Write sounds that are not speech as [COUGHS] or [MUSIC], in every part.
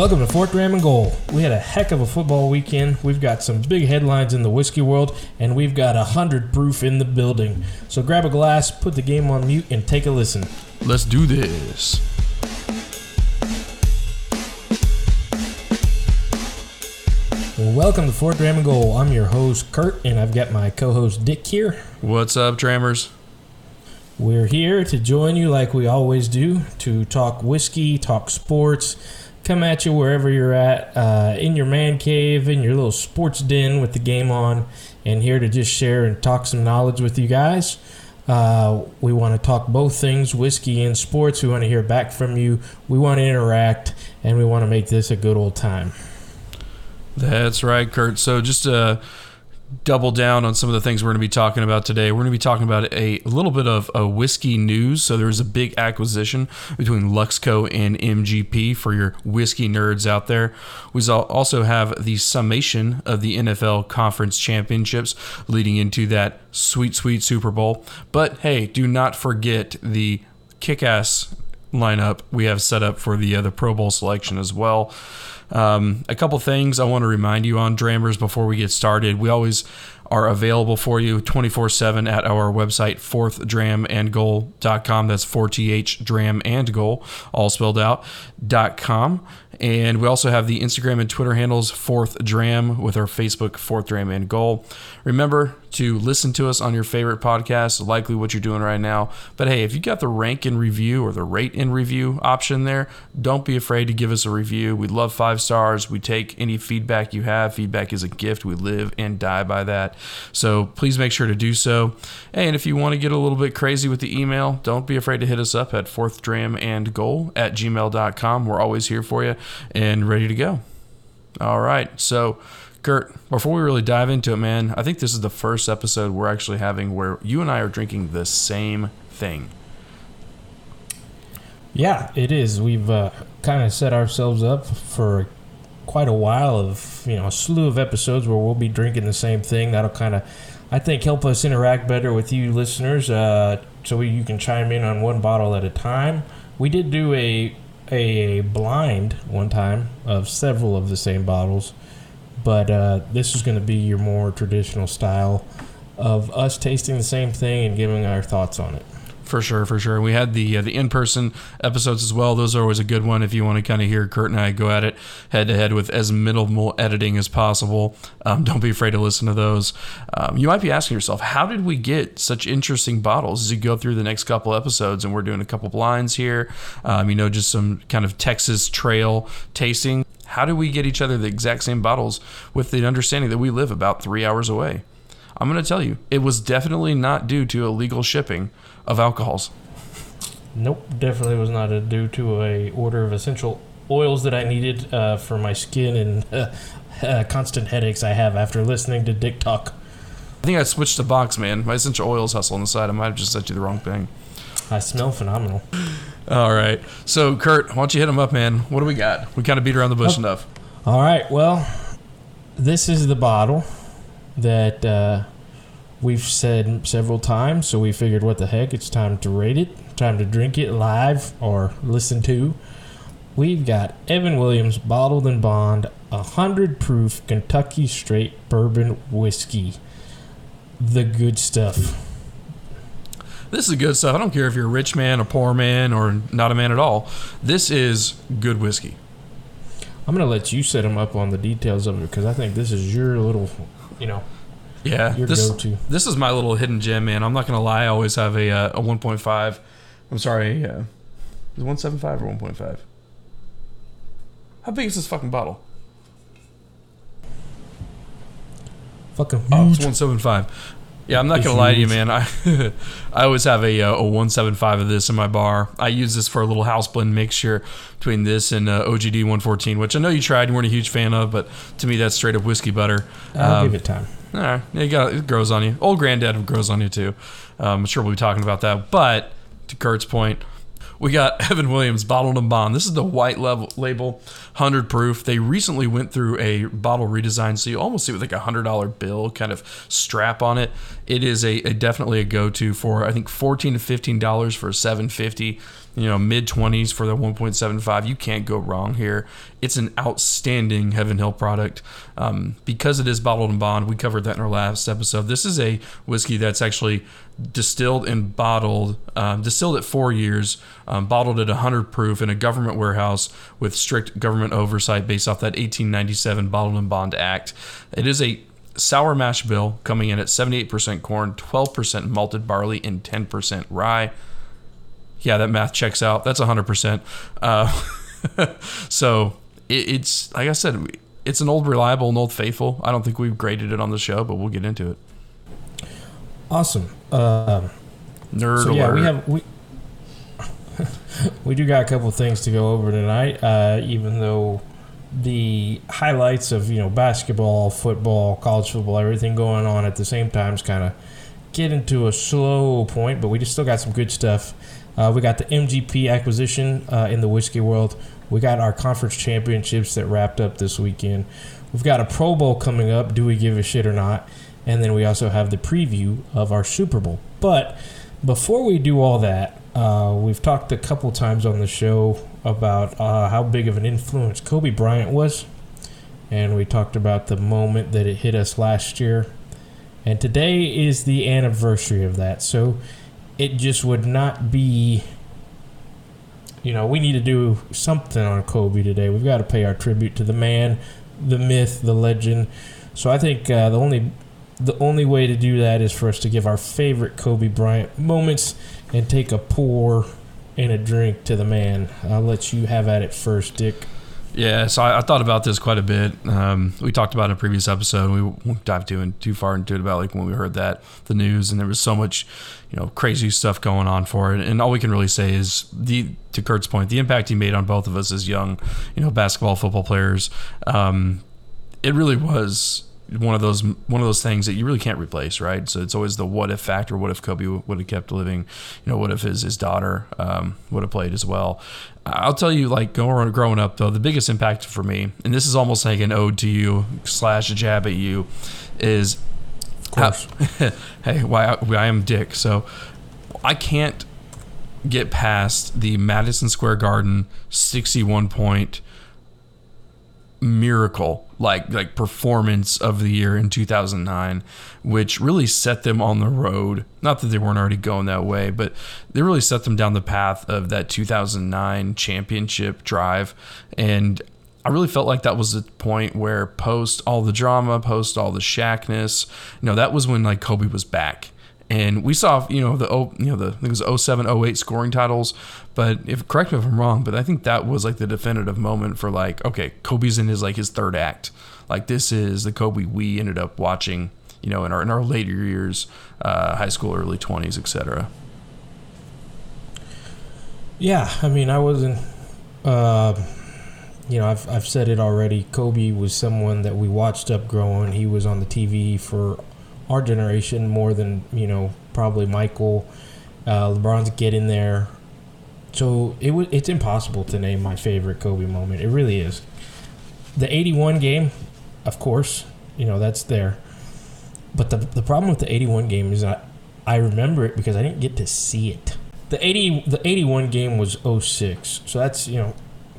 Welcome to Fourth Dram and Goal. We had a heck of a football weekend. We've got some big headlines in the whiskey world, and we've got a hundred proof in the building. So grab a glass, put the game on mute, and take a listen. Let's do this. Well, welcome to Fourth Dram and Goal. I'm your host Kurt, and I've got my co-host Dick here. What's up, Drammers? We're here to join you like we always do to talk whiskey, talk sports, come at you wherever you're at, uh, in your man cave, in your little sports den with the game on, and here to just share and talk some knowledge with you guys. Uh, we want to talk both things, whiskey and sports. We want to hear back from you. We want to interact, and we want to make this a good old time. That's right, Kurt. So just to double down on some of the things we're going to be talking about today, we're going to be talking about a little bit of a whiskey news. So there's a big acquisition between Luxco and MGP for your whiskey nerds out there. We also have the summation of the NFL Conference Championships leading into that sweet, sweet Super Bowl. But hey, do not forget the kick ass lineup we have set up for the uh, the Pro Bowl selection as well. Um, a couple things I want to remind you on Drammers before we get started. We always are available for you 24 7 at our website, fourthdramandgoal.com. That's 4th dram and goal, all spelled out, dot com. And we also have the Instagram and Twitter handles, Fourth Dram, with our Facebook, Fourth Dram and Goal. Remember to listen to us on your favorite podcast, likely what you're doing right now. But hey, if you got the rank and review or the rate and review option there, don't be afraid to give us a review. We love five stars. We take any feedback you have. Feedback is a gift. We live and die by that. So please make sure to do so. And if you want to get a little bit crazy with the email, don't be afraid to hit us up at fourthdramandgoal at gmail.com. We're always here for you and ready to go. All right. So, Kurt, before we really dive into it, man, I think this is the first episode we're actually having where you and I are drinking the same thing. Yeah, it is. We've uh, kind of set ourselves up for quite a while of you know a slew of episodes where we'll be drinking the same thing. That'll kind of, I think, help us interact better with you listeners, uh, so we, you can chime in on one bottle at a time. We did do a a blind one time of several of the same bottles, but uh, this is going to be your more traditional style of us tasting the same thing and giving our thoughts on it. For sure, for sure. We had the uh, the in person episodes as well. Those are always a good one if you want to kind of hear Kurt and I go at it head to head with as minimal editing as possible. Um, [LAUGHS] don't be afraid to listen to those. Um, you might be asking yourself, how did we get such interesting bottles as you go through the next couple episodes? And we're doing a couple blinds here. Um, you know, just some kind of Texas trail tasting. How do we get each other the exact same bottles with the understanding that we live about three hours away? I'm going to tell you, it was definitely not due to illegal shipping of alcohols. Nope, definitely was not a, due to a order of essential oils that I needed uh, for my skin and uh, [LAUGHS] uh, constant headaches I have after listening to Dick talk. I think I switched to box, man. My essential oils hustle on the side. I might have just sent you the wrong thing. I smell phenomenal. All right. So, Kurt, why don't you hit them up, man? What do we got? We kind of beat around the bush oh. enough. All right. Well, this is the bottle that uh, we've said several times, so we figured, what the heck? It's time to rate it, time to drink it live or listen to. We've got Evan Williams Bottled and Bond, a hundred proof Kentucky straight bourbon whiskey. The good stuff. This is good stuff. I don't care if you're a rich man, a poor man, or not a man at all. This is good whiskey. I'm gonna let you set them up on the details of it because I think this is your little, you know, yeah, your this, go-to. This is my little hidden gem, man. I'm not gonna lie. I always have a uh, a 1.5. I'm sorry. Uh, is it 175 or 1.5? How big is this fucking bottle? Fucking huge. Oh, it's 175. Yeah, I'm not gonna lie to you, man. [LAUGHS] I I always have a uh, a 175 of this in my bar. I use this for a little house blend mixture between this and uh, OGD 114, which I know you tried and weren't a huge fan of, but to me that's straight up whiskey butter. I'll um, give it time. All right, yeah, got, it grows on you. Old granddad grows on you too. Um, I'm sure we'll be talking about that. But to Kurt's point, we got [LAUGHS] Evan Williams bottled and bond. This is the white level label, hundred proof. They recently went through a bottle redesign, so you almost see with like a hundred dollar bill kind of strap on it. It is a, a definitely a go to for I think fourteen to fifteen dollars for seven fifty. You know, mid 20s for the 1.75. You can't go wrong here. It's an outstanding Heaven Hill product. Um, because it is bottled and bond, we covered that in our last episode. This is a whiskey that's actually distilled and bottled, um, distilled at four years, um, bottled at 100 proof in a government warehouse with strict government oversight based off that 1897 Bottled and Bond Act. It is a sour mash bill coming in at 78% corn, 12% malted barley, and 10% rye yeah, that math checks out. That's 100%. Uh, [LAUGHS] so it, it's, like I said, it's an old reliable and old faithful. I don't think we've graded it on the show, but we'll get into it. Awesome. Uh, Nerd so alert. yeah, we have we [LAUGHS] we do got a couple things to go over tonight. Uh, even though the highlights of you know basketball, football, college football, everything going on at the same time is kind of getting to a slow point, but we just still got some good stuff. Uh, we got the MGP acquisition uh, in the whiskey world. We got our conference championships that wrapped up this weekend. We've got a Pro Bowl coming up. Do we give a shit or not? And then we also have the preview of our Super Bowl. But before we do all that, uh, we've talked a couple times on the show about uh, how big of an influence Kobe Bryant was. And we talked about the moment that it hit us last year. And today is the anniversary of that. So it just would not be you know, we need to do something on Kobe today. We've got to pay our tribute to the man, the myth, the legend. So I think uh, the only the only way to do that is for us to give our favorite Kobe Bryant moments and take a pour and a drink to the man. I'll let you have at it first, Dick. Yeah, so I, I thought about this quite a bit. Um, we talked about in a previous episode. We won't dive too in, too far into it about like when we heard that the news, and there was so much, you know, crazy stuff going on for it. And all we can really say is the to Kurt's point, the impact he made on both of us as young, you know, basketball, football players. Um, it really was one of those one of those things that you really can't replace, right? So it's always the what if factor. What if Kobe would have kept living? You know, what if his his daughter um, would have played as well? I'll tell you, like growing growing up though, the biggest impact for me, and this is almost like an ode to you slash a jab at you, is Of course. how- [LAUGHS] hey, why I, I am Dick, so I can't get past the Madison Square Garden sixty-one point miracle like like performance of the year in 2009 which really set them on the road. Not that they weren't already going that way but they really set them down the path of that 2009 championship drive. And I really felt like that was the point where post all the drama post all the shackness you know that was when like Kobe was back and we saw you know the oh you know the I think it was 07 08 scoring titles but if correct me if I'm wrong but I think that was like the definitive moment for like okay Kobe's in his like his third act like this is the Kobe we ended up watching you know in our in our later years uh, high school early 20s etc Yeah, I mean, I wasn't. Uh, you know, I've I've said it already. Kobe was someone that we watched up growing. He was on the TV for our generation more than you know probably Michael. Uh, LeBron's getting there, so it was. It's impossible to name my favorite Kobe moment. It really is. The '81 game, of course, you know that's there. But the the problem with the '81 game is I I remember it because I didn't get to see it. The 80 the 81 game was 06. So that's, you know,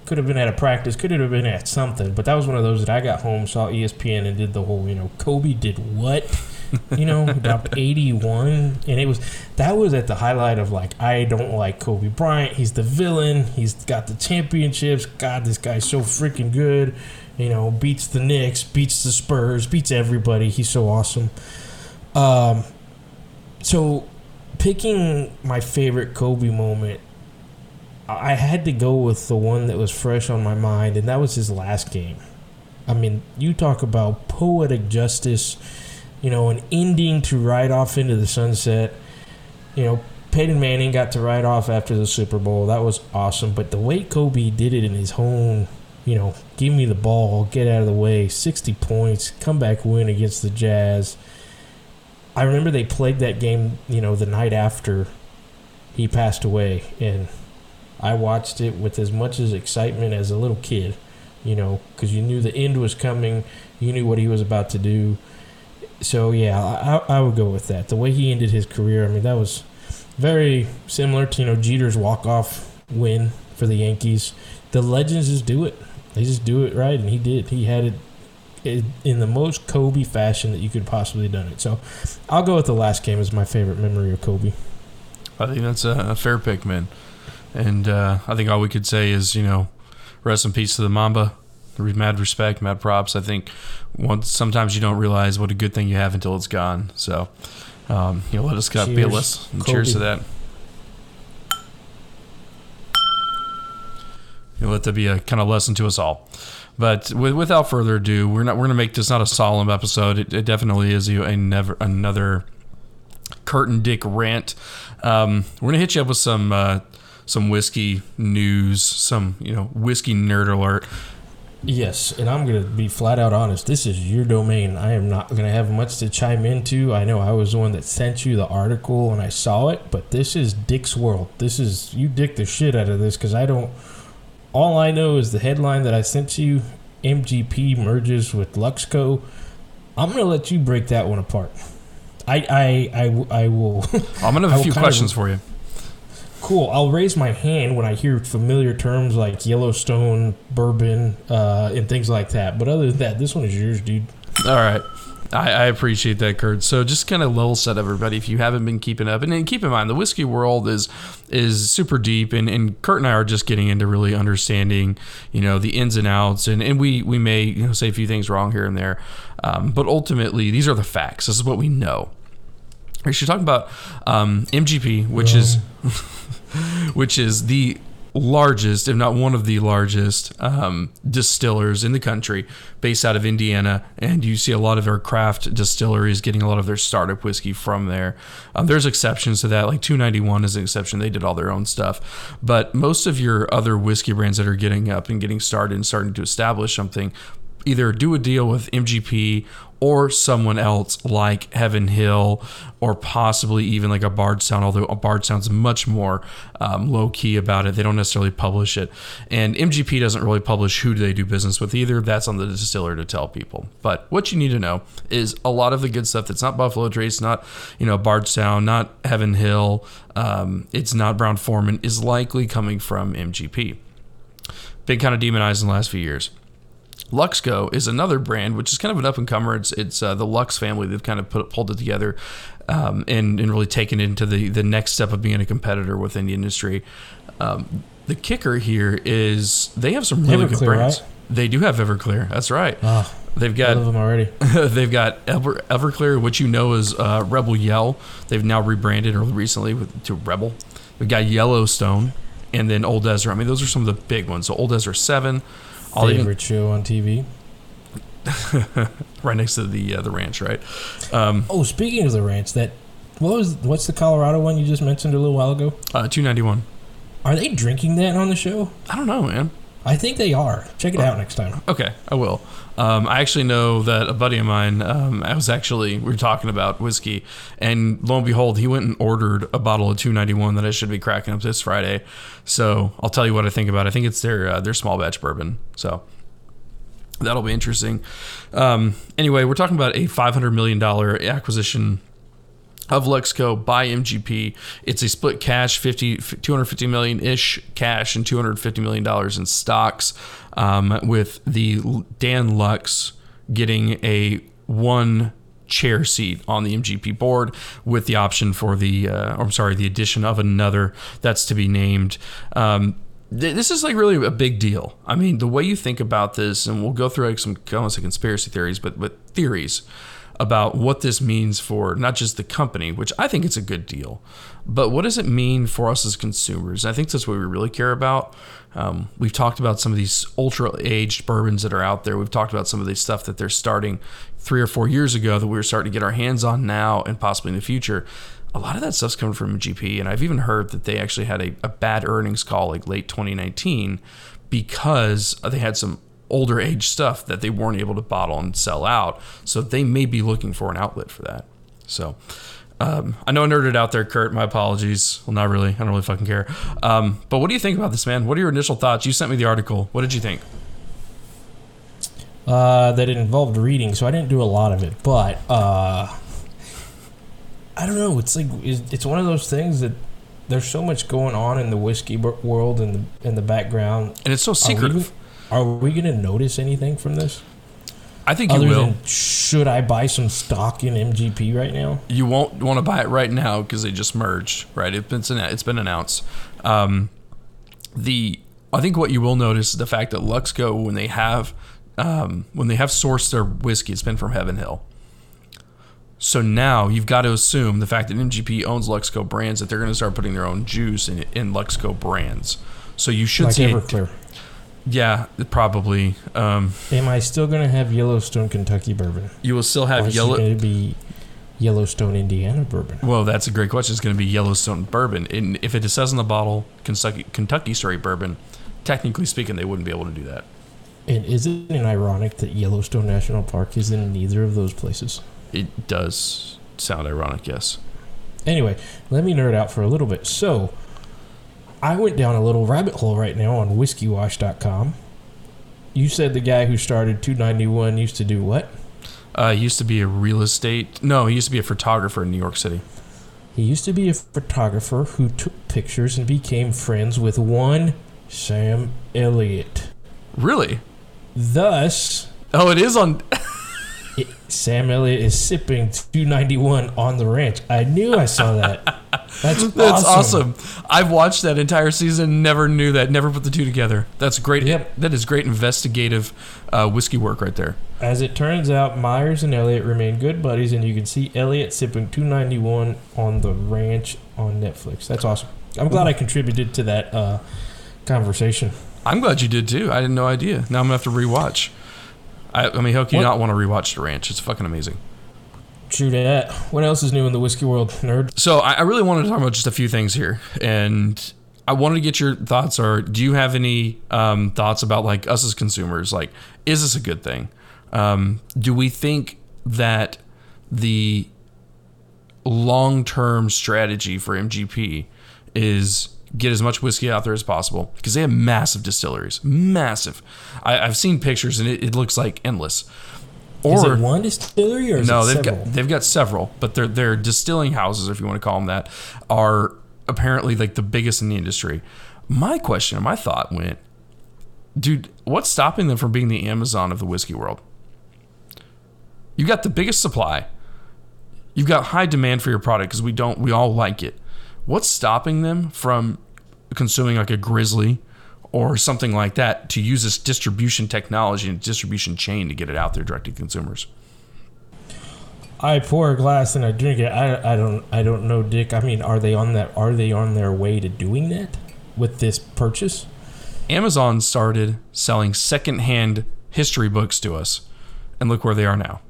could have been at a practice, could have been at something, but that was one of those that I got home, saw ESPN and did the whole, you know, Kobe did what? You know, dropped 81 and it was that was at the highlight of like I don't like Kobe Bryant. He's the villain. He's got the championships. God, this guy's so freaking good. You know, beats the Knicks, beats the Spurs, beats everybody. He's so awesome. Um so picking my favorite Kobe moment, I had to go with the one that was fresh on my mind, and that was his last game. I mean, you talk about poetic justice, you know, an ending to ride off into the sunset. You know, Peyton Manning got to ride off after the Super Bowl. That was awesome. But the way Kobe did it in his home, you know, give me the ball, get out of the way, 60 points, comeback win against the Jazz. I remember they played that game, you know, the night after he passed away, and I watched it with as much as excitement as a little kid, you know, because you knew the end was coming, you knew what he was about to do. So yeah, I, I would go with that. The way he ended his career, I mean, that was very similar to you know Jeter's walk off win for the Yankees. The legends just do it. They just do it right, and he did. He had it in- the most Kobe fashion that you could possibly have done it. So I'll go with the last game as my favorite memory of Kobe. I think that's a, a fair pick, man. And uh, I think all we could say is, you know, rest in peace to the Mamba. Mad respect, mad props. I think once sometimes you don't realize what a good thing you have until it's gone. So, um, you know, let us got be a list. Cheers to that. You know, let that be a kind of lesson to us all. But with, without further ado, we're not we're gonna make this not a solemn episode. It, it definitely is a, a never another curtain dick rant. Um, we're gonna hit you up with some uh, some whiskey news, some you know whiskey nerd alert. Yes, and I'm going to be flat out honest. This is your domain. I am not going to have much to chime into. I know I was the one that sent you the article and I saw it, but this is Dick's World. This is, you dick the shit out of this because I don't, all I know is the headline that I sent to you MGP merges with Luxco. I'm going to let you break that one apart. I, I, I, I will. I'm gonna have a [LAUGHS] few kind of- questions for you. Cool. I'll raise my hand when I hear familiar terms like Yellowstone, bourbon, uh, and things like that. But other than that, this one is yours, dude. All right. I, I appreciate that, Kurt. So just kind of level set everybody if you haven't been keeping up, and, then keep in mind the whiskey world is is super deep, and, and Kurt and I are just getting into really understanding, you know, the ins and outs, and, and we we may you know say a few things wrong here and there, um, but ultimately these are the facts. This is what we know. We should talk about um, MGP, which is [LAUGHS] [LAUGHS] which is the largest, if not one of the largest, um, distillers in the country, based out of Indiana. And you see a lot of their craft distilleries getting a lot of their startup whiskey from there. Um, there's exceptions to that, like 291 is an exception. They did all their own stuff. But most of your other whiskey brands that are getting up and getting started and starting to establish something either do a deal with MGP or someone else like Heaven Hill or possibly even like a Bardstown, although a Bardstown's much more um, low key about it. They don't necessarily publish it. And MGP doesn't really publish who they do business with either. That's on the distiller to tell people. But what you need to know is a lot of the good stuff that's not Buffalo Trace, not, you know, Bardstown, not Heaven Hill, um, it's not Brown-Forman, is likely coming from MGP. Been kind of demonized in the last few years. Luxco is another brand, which is kind of an up and comer. It's, it's uh, the Lux family. They've kind of put, pulled it together um, and, and really taken it into the, the next step of being a competitor within the industry. Um, the kicker here is they have some really good brands. right? They do have Everclear. That's right. Ah, They've got them already. [LAUGHS] they've got Ever, Everclear, which you know is uh, Rebel Yell. They've now rebranded or recently with, to Rebel. We've got Yellowstone, and then Old Ezra. I mean, those are some of the big ones. So Old Ezra Seven, I'll even- Favorite show on TV. [LAUGHS] right next to the uh, the ranch, right? Um, Oh, speaking of the ranch, that what was what's the Colorado one you just mentioned a little while ago? uh, Two ninety one. Are they drinking that on the show? I don't know, man. I think they are. Check it out next time. Okay, I will. Um, I actually know that a buddy of mine. Um, I was actually we were talking about whiskey, and lo and behold, he went and ordered a bottle of 291 that I should be cracking up this Friday. So I'll tell you what I think about. it. I think it's their uh, their small batch bourbon. So that'll be interesting. Um, anyway, we're talking about a 500 million dollar acquisition of Luxco by MGP. It's a split cash 50 250 million ish cash and 250 million dollars in stocks um, with the Donn Lux getting a one chair seat on the MGP board with the option for the uh, I'm sorry the addition of another that's to be named um, this is like really a big deal. I mean, the way you think about this, and we'll go through like some almost like conspiracy theories, but but theories about what this means for not just the company, which I think it's a good deal, but what does it mean for us as consumers? I think that's what we really care about. Um, we've talked about some of these ultra aged bourbons that are out there. We've talked about some of the stuff that they're starting three or four years ago that we were starting to get our hands on now and possibly in the future. A lot of that stuff's coming from GP, and I've even heard that they actually had a, a bad earnings call like late 2019 because they had some older age stuff that they weren't able to bottle and sell out. So they may be looking for an outlet for that. So um, I know I nerded out there, Kurt. My apologies. Well, not really. I don't really fucking care. Um, but what do you think about this, man? What are your initial thoughts? You sent me the article. What did you think? Uh, that it involved reading, so I didn't do a lot of it. But uh, I don't know. It's like it's one of those things that there's so much going on in the whiskey world and the in the background. and it's so secretive. Are we going to notice anything from this? I think you will. than should I buy some stock in MGP right now? you won't want to buy it right now because they just merged, right? It's been it's been announced. Um, the I think what you will notice is the fact that Luxco when they have um, when they have sourced their whiskey, it's been from Heaven Hill. So now you've got to assume the fact that MGP owns Luxco brands that they're going to start putting their own juice in in Luxco brands. So you should Like see. Everclear. Yeah, probably. Um, Am I still going to have Yellowstone Kentucky bourbon? you will still Or have is yellow. going to be Yellowstone Indiana bourbon? Well, that's a great question. It's going to be Yellowstone bourbon. And if it says on the bottle Kentucky, Kentucky straight bourbon, technically speaking, they wouldn't be able to do that. And isn't it ironic that Yellowstone National Park is in neither of those places? It does sound ironic, yes. Anyway, let me nerd out for a little bit. So, I went down a little rabbit hole right now on whiskeywash.com. You said the guy who started 291 used to do what? Uh, he used to be a real estate. No, he used to be a photographer in New York City. He used to be a photographer who took pictures and became friends with one Sam Elliott. Really? Thus, Oh, it is on. [LAUGHS] it, Sam Elliott is sipping 291 on the ranch. I knew I saw that. That's, [LAUGHS] That's awesome. awesome. I've watched that entire season. Never knew that. Never put the two together. That's great. Yep. That is great investigative uh, whiskey work right there. As it turns out, Myers and Elliott remain good buddies, and you can see Elliott sipping 291 on the ranch on Netflix. That's awesome. I'm glad I contributed to that uh, conversation. I'm glad you did too. I had no idea. Now I'm gonna have to rewatch. I, I mean, how can you not want to rewatch The Ranch? It's fucking amazing. True that. What else is new in the whiskey world, nerd? So I, I really wanted to talk about just a few things here, and I wanted to get your thoughts. Or do you have any um, thoughts about like us as consumers? Like, is this a good thing? Um, do we think that the long-term strategy for MGP is get as much whiskey out there as possible because they have massive distilleries, massive. I, I've seen pictures and it, it looks like endless. is it one distillery or No, they've several? got they've got several, but their their distilling houses, if you want to call them that, are apparently like the biggest in the industry. My question, my thought went, dude, what's stopping them from being the Amazon of the whiskey world? You've got the biggest supply. You've got high demand for your product because we don't we all like it. What's stopping them from consuming like a Drizly or something like that to use this distribution technology and distribution chain to get it out there direct to consumers? I pour a glass and I drink it. I, I don't I don't know, Dick. I mean, are they on that? Are they on their way to doing that with this purchase? Amazon started selling secondhand history books to us, and look where they are now.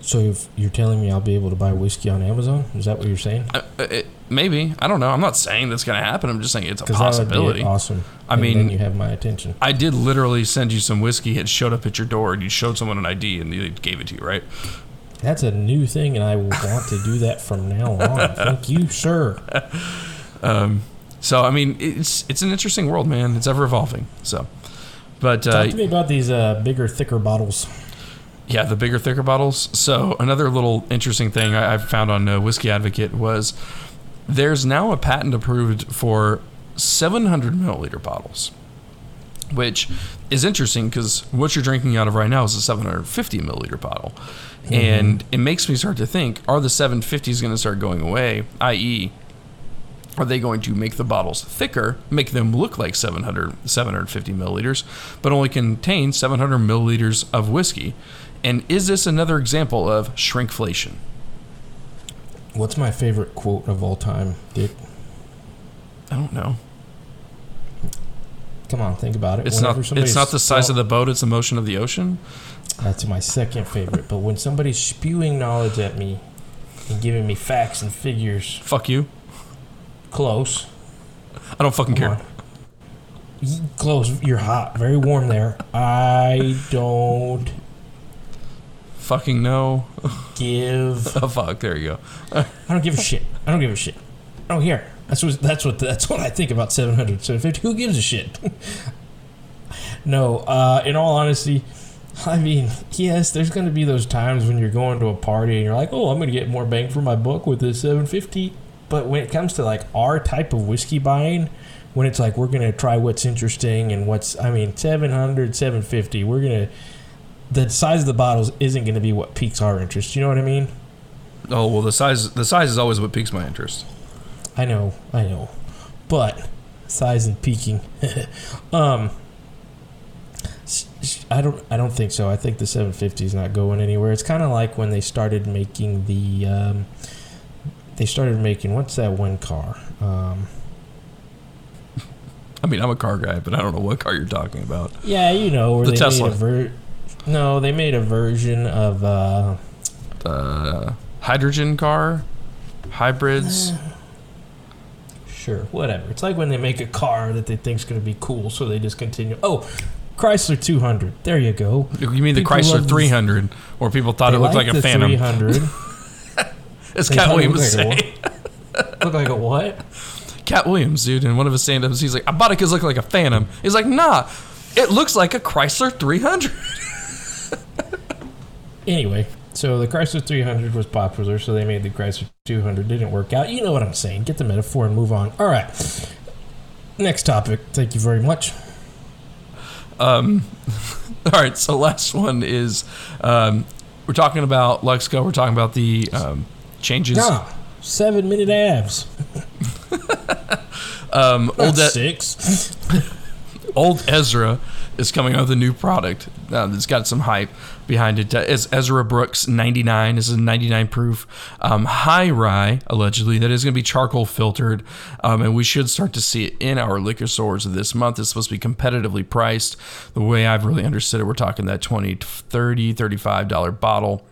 So you're telling me I'll be able to buy whiskey on Amazon, is that what you're saying? Uh, it, maybe I don't know. I'm not saying that's going to happen. I'm just saying it's a Because that would possibility. awesome. I And mean- you have my attention. I did literally send you some whiskey. It showed up at your door, and you showed someone an ID, and they gave it to you, right? That's a new thing, and I want to do that from now on. Thank you, sir. [LAUGHS] Um, So I mean, it's it's an interesting world, man. It's ever evolving. So, but uh, Talk to me about these uh, bigger, thicker bottles. Yeah, the bigger, thicker bottles. So another little interesting thing I, I found on uh, Whiskey Advocate was there's now a patent approved for 700 milliliter bottles, which is interesting because what you're drinking out of right now is a 750 milliliter bottle, mm-hmm. and it makes me start to think: Are the 750s going to start going away? I.e., are they going to make the bottles thicker, make them look like 700, 750 milliliters, but only contain 700 milliliters of whiskey? And is this another example of shrinkflation? What's my favorite quote of all time, Dick? I don't know. Come on, think about it. It's Whenever not. It's not the size of the boat. It's the motion of the ocean. That's my second favorite. But when somebody's spewing knowledge at me and giving me facts and figures, Fuck you. close. I don't fucking Come care. on. Close. You're hot. Very warm there. I don't Fucking no. give. [LAUGHS] Oh fuck. There you go. I don't give a shit. I don't give a shit. I don't care. That's what. That's what. That's what I think about 700, 750. Who gives a shit? [LAUGHS] no. Uh, in all honesty, I mean, yes, there's going to be those times when you're going to a party and you're like, "Oh, I'm going to get more bang for my buck with this 750." but when it comes to like our type of whiskey buying, when it's like we're gonna try what's interesting and what's I mean 700, 750, we're gonna the size of the bottles isn't gonna be what piques our interest. You know what I mean? Oh well, the size the size is always what piques my interest. I know, I know, but size and peaking. [LAUGHS] um, I don't, I don't think so. I think the 750 is not going anywhere. It's kind of like when they started making the, um, they started making what's that one car? Um, [LAUGHS] I mean, I'm a car guy, but I don't know what car you're talking about. yeah, you know where The they Tesla. made a ver- No, they made a version of. Uh, Uh, hydrogen car, hybrids. Sure, whatever. It's like when they make a car that they think's going to be cool, so they just continue. Oh, Chrysler 200. There you go. You mean the Chrysler love- 300, where people thought They [LAUGHS] [LAUGHS] it looked like, the a Phantom? 300. As They Katt Williams looked like say. Look like a what? Katt Williams, dude, in one of his stand-ups, he's like, "I bought it because it looked like a Phantom." He's like, "Nah, it looks like a Chrysler 300." Anyway, so the Chrysler 300 was popular, so they made the Chrysler 200. Didn't work out. You know what I'm saying. Get the metaphor and move on. All right. Next topic. Thank you very much. Um, [LAUGHS] all right, so last one is um, we're talking about Luxco. We're talking about the um, changes. Nah, seven minute abs. [LAUGHS] Um, old, E- six. [LAUGHS] old Ezra is coming out with a new product uh, that's got some hype behind it. It's Ezra Brooks 99. This is a 99 proof um, high rye, allegedly, that is going to be charcoal filtered. Um, and we should start to see it in our liquor stores this month. It's supposed to be competitively priced. The way I've really understood it, we're talking that 20 to 30 $35 bottle.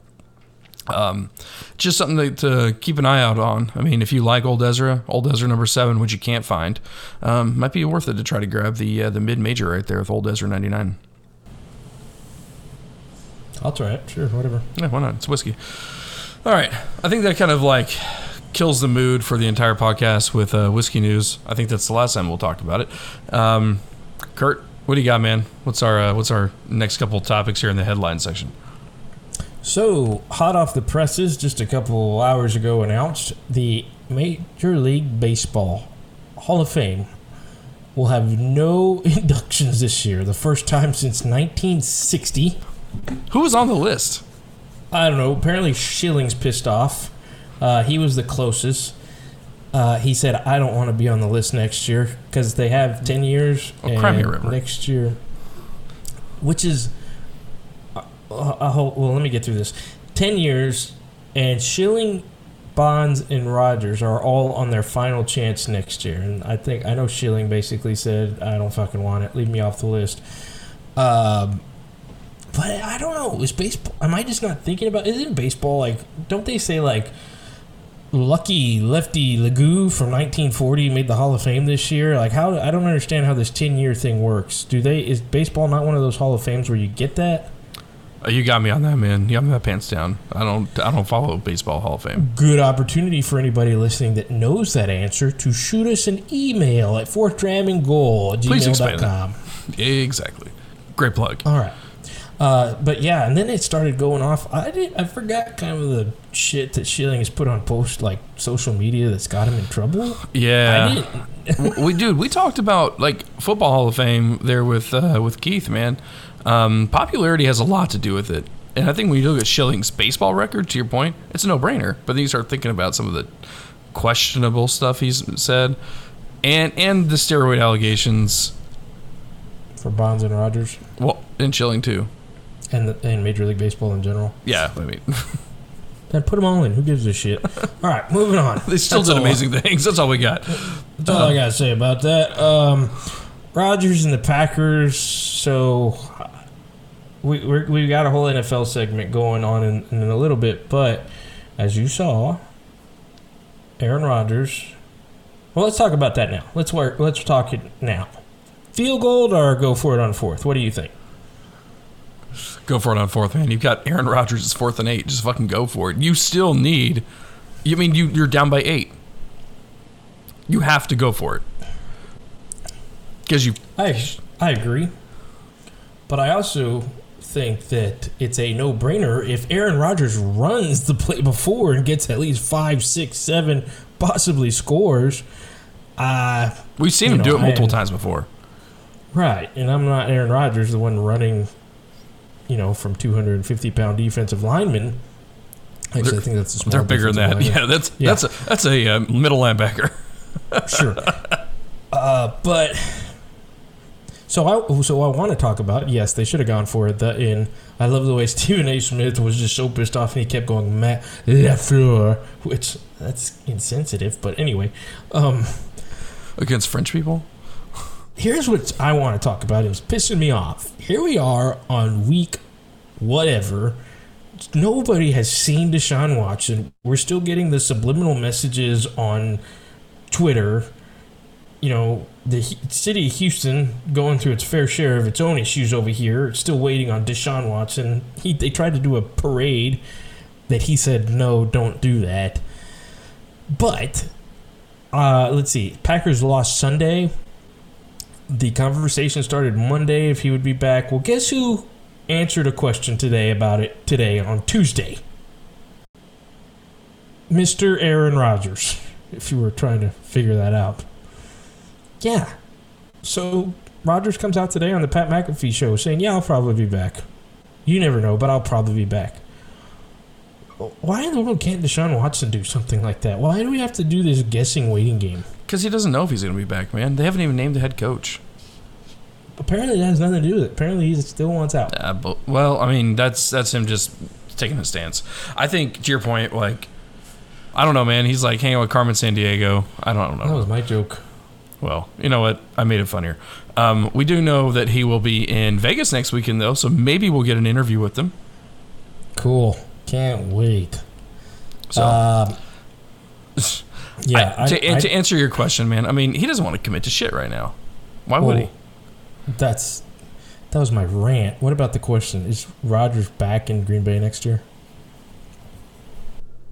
Um, just something to, to keep an eye out on. I mean, if you like Old Ezra, Old Ezra number seven, which you can't find, um, might be worth it to try to grab the uh, the mid major right there with Old Ezra ninety nine. I'll try it. Sure, whatever. Yeah, why not? It's whiskey. All right, I think that kind of like kills the mood for the entire podcast with uh, whiskey news. I think that's the last time we'll talk about it. Um, Kurt, what do you got, man? What's our uh, what's our next couple topics here in the headline section? So, hot off the presses, just a couple hours ago announced the Major League Baseball Hall of Fame will have no [LAUGHS] inductions this year. The first time since 1960. Who was on the list? I don't know. Apparently, Schilling's pissed off. Uh, he was the closest. Uh, he said, "I don't want to be on the list next year because they have ten years Oh, and river. next year, which is a whole. Well, let me get through this. Ten years, and Schilling, Bonds, and Rogers are all on their final chance next year. And I think I know Schilling basically said, "I don't fucking want it. Leave me off the list." Um, but I don't know. Is baseball? Am I just not thinking about? Isn't baseball like? Don't they say like? Lucky Lefty Legoo from 1940 made the Hall of Fame this year. Like how? I don't understand how this 10 year thing works. Do they? Is baseball not one of those Hall of Fames where you get that? Uh, you got me on that, man. You got me that pants down. I don't I don't follow baseball Hall of Fame. Good opportunity for anybody listening that knows that answer to shoot us an email at fourthdramandgoal at Please explain gmail.com. Exactly. Great plug. All right. Uh, but yeah, and then it started going off. I did. I forgot kind of the shit that Schilling has put on post like social media that's got him in trouble. I Yeah. didn't. [LAUGHS] We dude, we talked about like football Hall of Fame there with uh, with Keith, man. Um, popularity has a lot to do with it. And I think when you look at Schilling's baseball record, to your point, it's a no brainer. But then you start thinking about some of the questionable stuff he's said. And and the steroid allegations. for Bonds and Rogers Well, and Schilling too. And the, and Major League Baseball in general. Yeah, I mean [LAUGHS] Then put them all in. Who gives a shit? [LAUGHS] all right, moving on. they still That's did all- amazing things. That's all we got. That's all I gotta say about that. Um, Rodgers and the Packers. So we we're, we got a whole NFL segment going on in, in a little bit, but as you saw, Aaron Rodgers. Well, let's talk about that now. Let's work. Let's talk it now. Field goal or go for it on fourth? What do you think? Go for it on fourth, man. You've got Aaron Rodgers as fourth and eight. Just fucking go for it. You still need. You mean you you're down by eight. You have to go for it because you. I I agree, but I also think that it's a no-brainer if Aaron Rodgers runs the play before and gets at least five, six, seven possibly scores. Uh, We've seen him know, do it multiple I- times before. right, and I'm not Aaron Rodgers, the one running, you know, from 250 pound defensive linemen. Actually, They're- I think that's a small They're bigger than that. [LAUGHS] Yeah, that's Yeah. that's a that's a uh, middle linebacker. [LAUGHS] sure. Uh, but so I so I want to talk about yes, they should have gone for it. The in I love the way [LAUGHS] Stephen A. Smith was just so pissed off and he kept going Matt Lafleur, which that's insensitive. But anyway, um, against French people. Here's what I want to talk about. It was pissing me off. Here we are on week whatever. Nobody has seen Deshaun Watson. We're still getting the subliminal messages on Twitter. You know, the city of Houston going through its fair share of its own issues over here. It's still waiting on Deshaun Watson. He they tried to do a parade that he said no, don't do that. But uh, let's see. Packers lost Sunday the conversation started Monday if he would be back. Well, guess who answered a question today about it today on Tuesday? Mr. Aaron Rodgers, if you were trying to figure that out. Yeah. So Rodgers comes out today on the Pat McAfee show saying, Yeah, I'll probably be back. You never know, but I'll probably be back. Why in the world can't Deshaun Watson do something like that? Why do we have to do this guessing waiting game? Because he doesn't know if he's going to be back, man. They haven't even named the head coach. Apparently, that has nothing to do with it. Apparently, he still wants out. Uh, but, well, I mean, that's that's him just taking a stance. I think to your point, like, I don't know, man. He's like hanging out with Carmen Sandiego. I don't, I don't That was my joke. Well, you know what? I made it funnier. Um, we do know that he will be in Vegas next weekend, though, so maybe we'll get an interview with him. Cool. Can't wait. So, Um, [LAUGHS] yeah. I- to, I- to answer your question, man, I mean, he doesn't want to commit to shit right now. Why would he? That's that was my rant. What about the question? Is Rodgers back in Green Bay next year?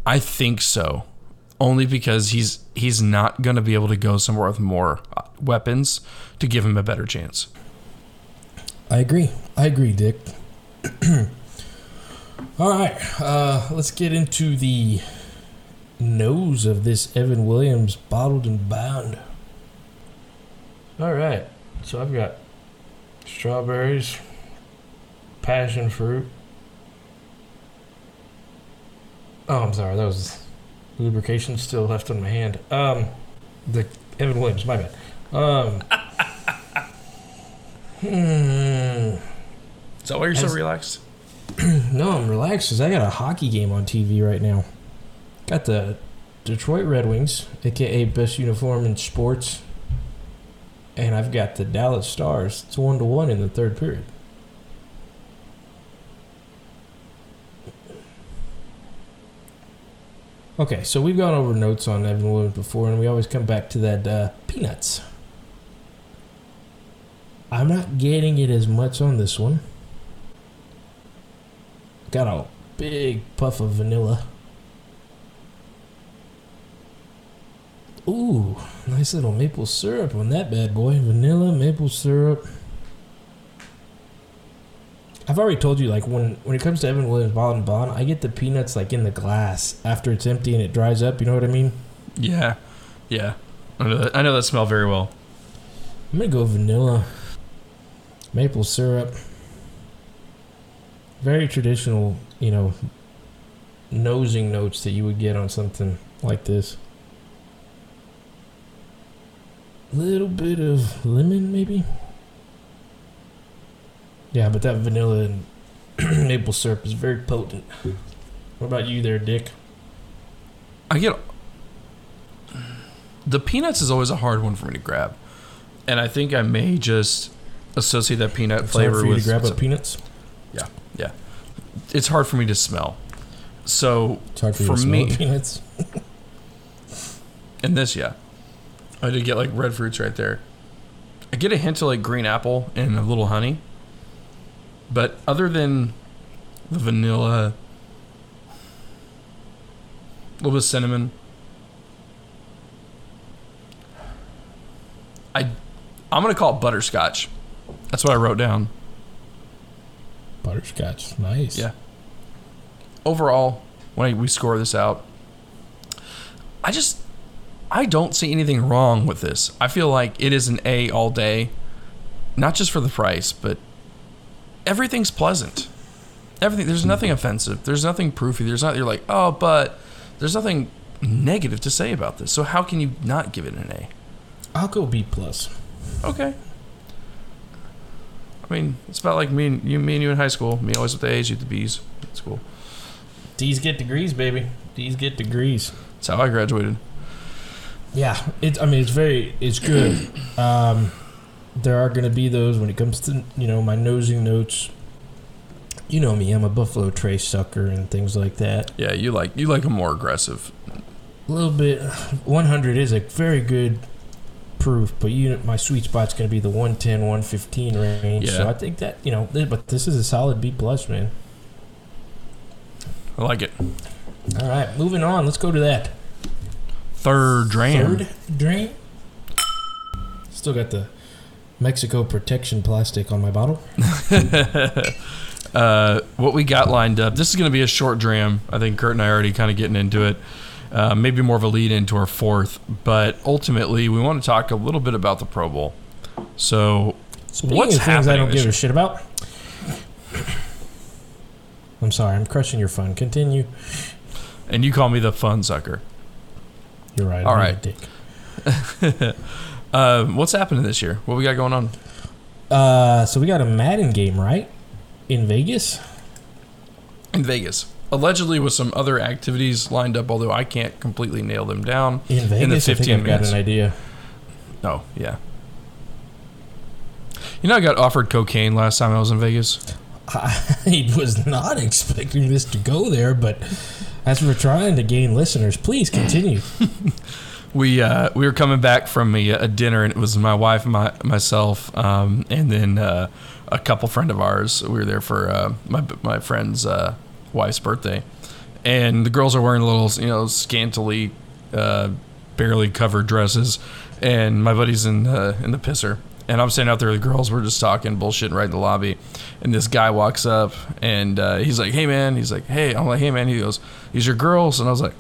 I think so. Only because he's he's not going to be able to go somewhere with more uh, weapons to give him a better chance. I agree. I agree, Dick. [CLEARS THROAT] All right. Uh, let's get into the nose of this Evan Williams bottled and bound. All right. So I've got strawberries, passion fruit. Oh, I'm sorry. That was lubrication still left on my hand. Um, the Evan Williams. My bad. Um. [LAUGHS] hmm. Is that why you're so relaxed? [CLEARS THROAT] No, I'm relaxed because I got a hockey game on TV right now. Got the Detroit Red Wings, aka best uniform in sports, and I've got the Dallas Stars. It's one to one in the third period. Okay, so we've gone over notes on Evan Williams before, and we always come back to that uh, peanuts. I'm not getting it as much on this one. Got a big puff of vanilla. Ooh, nice little maple syrup on that bad boy. Vanilla, maple syrup. I've already told you, like when when it comes to Evan Williams Bond and Bond, I get the peanuts like in the glass after it's empty and it dries up. You know what I mean? Yeah, yeah. I know that, I know that smell very well. I'm gonna go vanilla, maple syrup. Very traditional, you know, nosing notes that you would get on something like this. Little bit of lemon, maybe. Yeah, but that vanilla and [CLEARS THROAT] maple syrup is very potent. What about you, there, Dick? I get the peanuts is always a hard one for me to grab, and I think I may just associate that peanut It's hard flavor for you with. to grab up peanuts. Yeah, yeah. It's hard for me to smell. So It's hard for, For me- peanuts. [LAUGHS] in this, yeah, I did get like red fruits right there. I get a hint of like green apple and a little honey, but other than the vanilla, a little bit of cinnamon. I, I'm gonna call it butterscotch. That's what I wrote down. Butterscotch, nice. Yeah. Overall, when I, we score this out, I just I don't see anything wrong with this. I feel like it is an A all day, not just for the price, but everything's pleasant. Everything. There's mm-hmm. nothing offensive. There's nothing proofy. There's not. You're like, oh, but there's nothing negative to say about this. So how can you not give it an A? I'll go B plus. Okay. I mean, it's about like me and you, me and you in high school. Me always with the A's, you with the B's. It's cool. D's get degrees, baby. D's get degrees. That's how I graduated. Yeah, it's. I mean, it's very. It's good. [CLEARS THROAT] Um, there are going to be those when it comes to you know my nosing notes. You know me. I'm a Buffalo Trace sucker and things like that. Yeah, you like you like a more aggressive. A little bit. 100 is a very good proof, but you my sweet spot's going to be the 110, 115 range. Yeah. So I think that you know, but this is a solid B plus, man. I like it. All right, moving on. Let's go to that Third dram. third drain. Still got the Mexico protection plastic on my bottle. [LAUGHS] uh, what we got lined up. This is going to be a short dram. I think Kurt and I are already kind of getting into it. Uh, maybe more of a lead into our fourth, but ultimately we want to talk a little bit about the Pro Bowl. So, Speaking What's of things I happening don't give a shit about. [COUGHS] I'm sorry, I'm crushing your fun. Continue. and you call me the fun sucker. You're right. All a dick. Uh, [LAUGHS] what's happening this year? What we got going on? Uh, so we got a Madden game, right? In Vegas. in Vegas. Allegedly, with some other activities lined up, although I can't completely nail them down. In Vegas, In the I think 15 I've got an idea. Oh, yeah. You know, I got offered cocaine last time I was in Vegas. [LAUGHS] I was not expecting this to go there, but as we're trying to gain listeners, please continue. [LAUGHS] We uh, we were coming back from a, a dinner, and it was my wife, my myself, um, and then uh, a couple friend of ours. We were there for uh, my my friend's uh, wife's birthday, and the girls are wearing little, you know, scantily, uh, barely covered dresses, and my buddy's in uh, in the pisser, and I'm standing out there with the girls. We're just talking bullshit right in the lobby, and this guy walks up, and uh, he's like, "Hey man," he's like, "Hey," I'm like, "Hey man," he goes, "These your girls?" And I was like.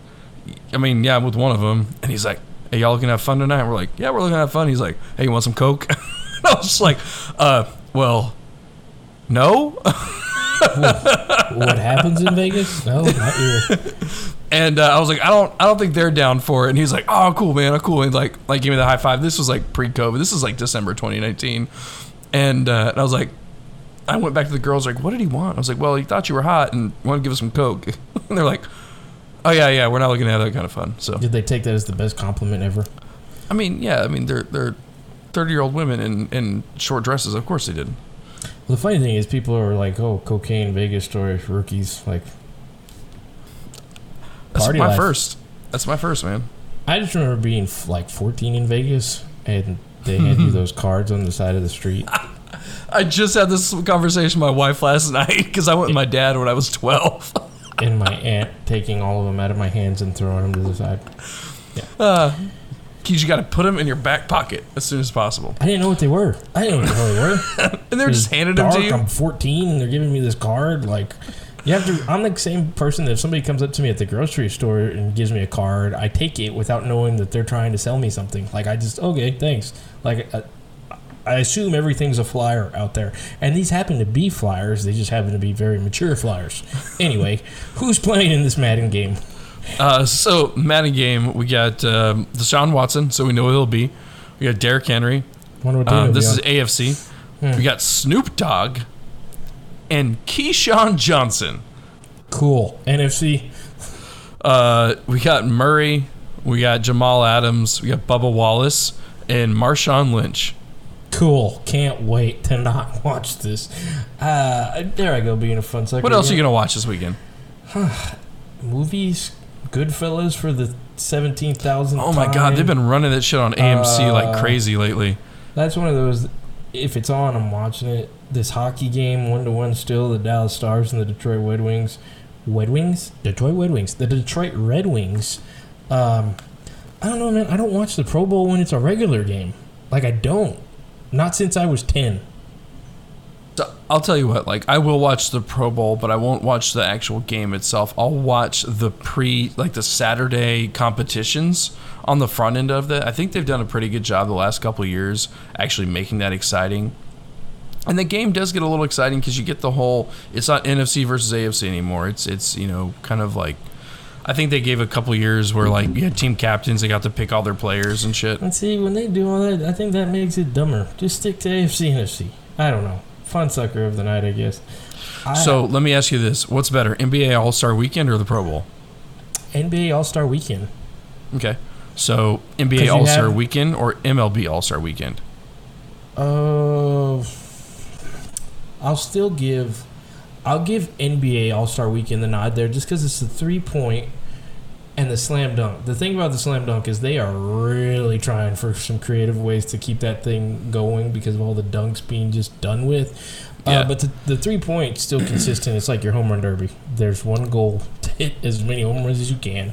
I mean, yeah, I'm with one of them, and he's like, "Hey, y'all looking to have fun tonight?" And we're like, "Yeah, we're looking to have fun." He's like, "Hey, you want some coke?" [LAUGHS] and I was just like, "Uh, well, no." [LAUGHS] what happens in Vegas? No, not here. And uh, I was like, "I don't, I don't think they're down for it." And he's like, "Oh, cool, man, oh, cool." And like, like, give me the high five. This was like pre-COVID. This is like December 2019, and, uh, and I was like. I went back to the girls like, what did he want? I was like, well, he thought you were hot and wanted to give us some coke. [LAUGHS] and they're like, oh yeah, yeah, we're not looking to have that kind of fun. So Did they take that as the best compliment ever? I mean, yeah, I mean they're they're thirty year old women in, in short dresses. Of course they did. The funny thing is, people are like, "Oh, cocaine, Vegas story, rookies." Like, That's Party my life. first. That's my first man. I just remember being f- like 14 in Vegas, and they hand you [LAUGHS] those cards on the side of the street. [LAUGHS] I just had this conversation with my wife last [LAUGHS] night because I went with my dad when I was twelve. and my aunt taking all of them out of my hands and throwing them to the side. Yeah. Uh, you got to put them in your back pocket as soon as possible, I didn't know what they were. I didn't know what the hell they were. [LAUGHS] and they're just handing them dark. to you. I'm 14 and they're giving me this card. Like, you have to. I'm the same person that if somebody comes up to me at the grocery store and gives me a card, I take it without knowing that they're trying to sell me something. Like, I just okay, thanks. Like, I, I assume everything's a flyer out there, and these happen to be flyers. They just happen to be very mature flyers. Anyway, [LAUGHS] who's playing in this Madden game? Uh, so Madden game, we got um, Deshaun Watson, so we know who he'll be. We got Derrick Henry. Wonder what Uh, this is AFC. Hmm. We got Snoop Dogg and Keyshawn Johnson. cool NFC. Uh, we got Murray. We got Jamal Adams. We got Bubba Wallace and Marshawn Lynch. Cool. Can't wait to not [LAUGHS] watch this. Uh, there I go, being a fun sucker. What else are you gonna watch this weekend? [SIGHS] Movies, Goodfellas for the seventeen thousand. Oh my God, they've been running that shit on AMC like Uh, crazy lately. That's one of those. If it's on, I'm watching it. This hockey game, one to one, still the Dallas Stars and the Detroit Red Wings. Red Wings, Detroit Red Wings, the Detroit Red Wings. Um, I don't know, man. I don't watch the Pro Bowl when it's a regular game. Like I don't. Not since I was ten. I'll tell you what, like I will watch the Pro Bowl, but I won't watch the actual game itself. I'll watch the pre like the Saturday competitions on the front end of that. I think they've done a pretty good job the last couple years actually making that exciting. And the game does get a little exciting because you get the whole it's not NFC versus AFC anymore. It's it's, you know, kind of like I think they gave a couple years where like you had team captains, they got to pick all their players and shit. And see, when they do all that, I think that makes it dumber. Just stick to AFC, NFC. I don't know. Fun sucker of the night, I guess. I, So let me ask you this: What's better, NBA All Star Weekend or the Pro Bowl? NBA All Star Weekend. Okay, so NBA All Star Weekend or MLB All Star Weekend? Uh, I'll still give, I'll give NBA All Star Weekend the nod there, just because it's a three point and the slam dunk. The thing about the slam dunk is they are really trying for some creative ways to keep that thing going because of all the dunks being just done with. Yeah. Uh, but the, the three point still consistent. It's like your home run derby. There's one goal [LAUGHS] to hit as many home runs as you can,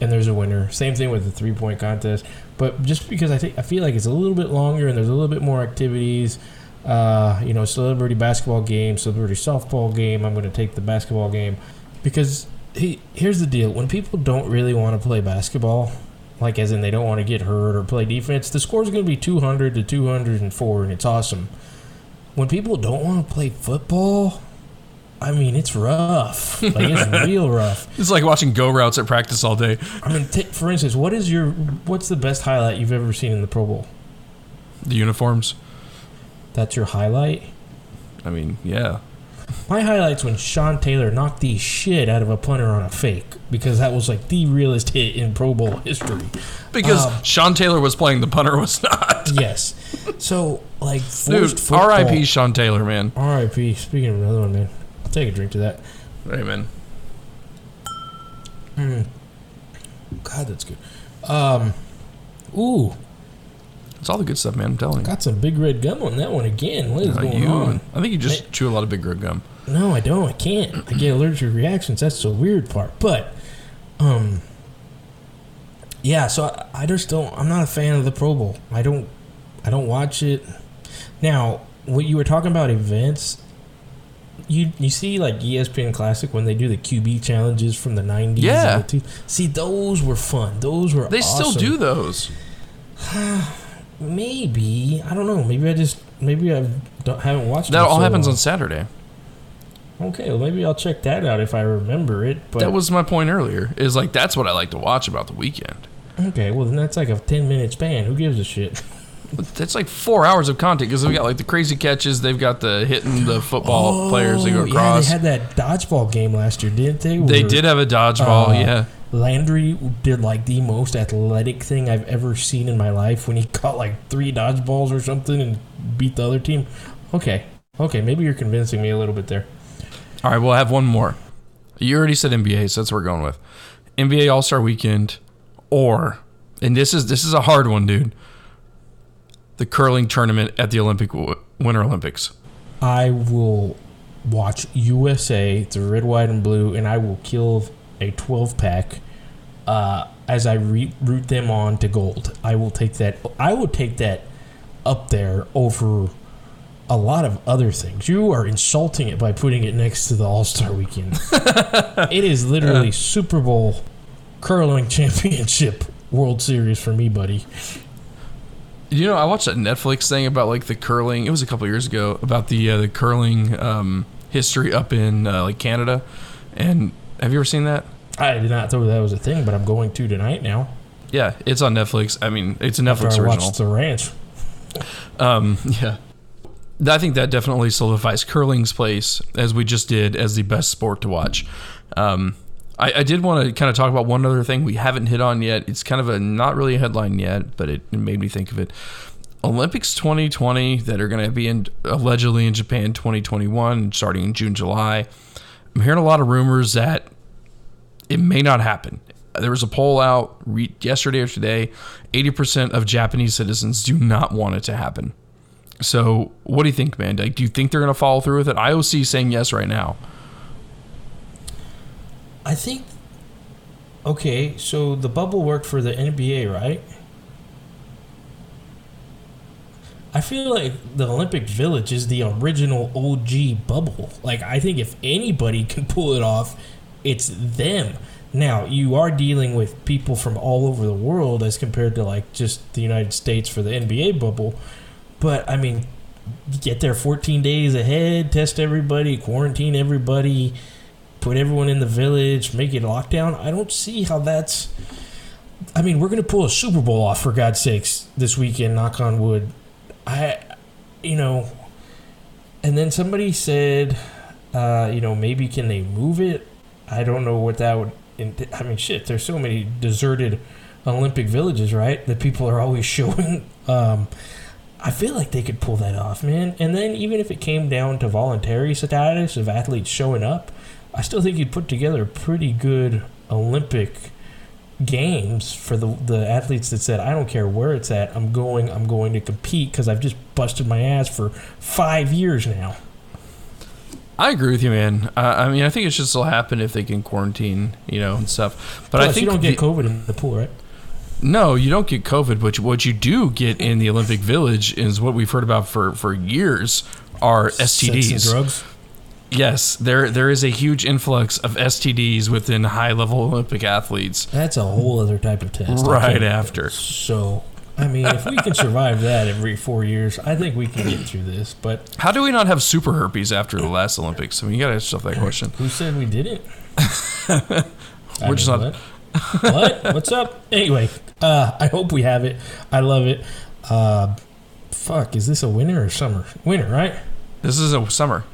and there's a winner. Same thing with the three point contest. But just because I think I feel like it's a little bit longer and there's a little bit more activities. Uh, you know, celebrity basketball game, celebrity softball game. I'm going to take the basketball game because he, here's the deal: when people don't really want to play basketball, like as in they don't want to get hurt or play defense, the score is going to be 200 to 204, and it's awesome. When people don't want to play football, I mean, it's rough. Like it's [LAUGHS] real rough. It's like watching go routes at practice all day. I mean, t- for instance, what is your what's the best highlight you've ever seen in the Pro Bowl? The uniforms. That's your highlight. I mean, yeah. My highlight's when Sean Taylor knocked the shit out of a punter on a fake because that was like the realest hit in Pro Bowl history. Because Um, Sean Taylor was playing, the punter was not. [LAUGHS] Yes. So like Dude, football. R.I.P. Sean Taylor, man. R.I.P. Speaking of another one, man, I'll take a drink to that. Hey, man. Mm. God, that's good. Um, ooh, It's all the good stuff, man. I'm telling you. got some big red gum on that one again. What is going you, on? I think you just chew a lot of big red gum. No, I don't. I can't. I get allergic reactions. That's the weird part. But, um, yeah. So I, I just don't. I'm not a fan of the Pro Bowl. I don't. I don't watch it. Now, what you were talking about events. You you see like ESPN Classic when they do the QB challenges from the 90s. Yeah. and the see, those were fun. Those were They still do those. [SIGHS] [SIGHS] Maybe I don't know. Maybe I just maybe I don't haven't watched. That it all so happens long. on Saturday. Okay, well maybe I'll check that out if I remember it. But that was my point earlier. Is like that's what I like to watch about the weekend. Okay, well then that's like a ten minute span. Who gives a shit? [LAUGHS] That's like four hours of content because we got like the crazy catches. They've got the hitting the football players that go Oh, Yeah, they had that dodgeball game last year, didn't they? they did have a dodgeball. Uh, yeah. Landry did like the most athletic thing I've ever seen in my life when he [LAUGHS] caught like three dodgeballs or something and beat the other team. Okay, okay, maybe you're convincing me a little bit there. All right, we'll have one more. You already said NBA, so that's what we're going with. NBA All Star Weekend, or and this is this is a hard one, dude. The curling tournament at the Olympic Winter Olympics. I will watch USA, the red, white, and blue, and I will kill a 12 pack uh, as I re- root them on to gold. I will take that. I will take that up there over a lot of other things. You are insulting it by putting it next to the All Star Weekend. [LAUGHS] it is literally Super Bowl curling [LAUGHS] championship World Series for me, buddy. You know, I watched that Netflix thing about like the curling. It was a couple years ago about the uh, the curling um, history up in uh, like Canada. And have you ever seen that? I did not know that was a thing, but I'm going to tonight now. Yeah, it's on Netflix. I mean, it's a After Netflix I original. watched The Ranch. Um, [LAUGHS] yeah. I think that definitely solidifies curling's place, as we just did, as the best sport to watch. Um, I, I did want to kind of talk about one other thing we haven't hit on yet. It's kind of a not really a headline yet, but it, it made me think of it. Olympics 2020 that are going to be in allegedly in Japan 2021, starting in June, July. I'm hearing a lot of rumors that it may not happen. There was a poll out re- yesterday or today. 80% of Japanese citizens do not want it to happen. So, what do you think, man? Like, do you think they're going to follow through with it? IOC saying yes right now. I think. Okay, so the bubble worked for the NBA, right? I feel like the Olympic Village is the original OG bubble. Like I think if anybody [LAUGHS] can pull it off, it's them. Now you are dealing with people from all over the world as compared to like just the United States for the NBA bubble. But I mean, get there 14 days ahead, test everybody, quarantine everybody, put everyone in the village, make it a lockdown. I don't see how that's. I mean, we're going to pull a Super Bowl off for God's sakes this weekend. Knock on wood. I, you know, and then somebody said, uh, you know, maybe can they move it? I don't know what that would. I mean, shit. There's so many deserted Olympic villages, right? That people are always [LAUGHS] showing. Um, I feel like they could pull that off, man. And then even if it came down to voluntary status of athletes showing up, I still think you'd put together a pretty good Olympic games for the the athletes that said, "I don't care where it's at. I'm going. I'm going to compete because I've just busted my ass for five years now." I agree with you, man. Uh, I mean, I think it should still happen if they can quarantine, you know, and stuff. But Plus, I think you don't get the- COVID in the pool, right? No, you don't get COVID, but what you do get in the Olympic Village is what we've heard about for, for years are STDs. drugs. Yes, there there is a huge influx of STDs within high level Olympic athletes That's a whole other type of test. I right can't- after. So, I mean, if we can survive that every four years, I think we can get through this. But How do we not have super herpes after the last Olympics? I mean, you gotta ask yourself that question. who said we didn't? [LAUGHS] We're just not- What? what? What's up? Anyway, uh, I hope we have it. I love it. Uh, fuck, is this a winter or summer? Winter, right? This is a summer.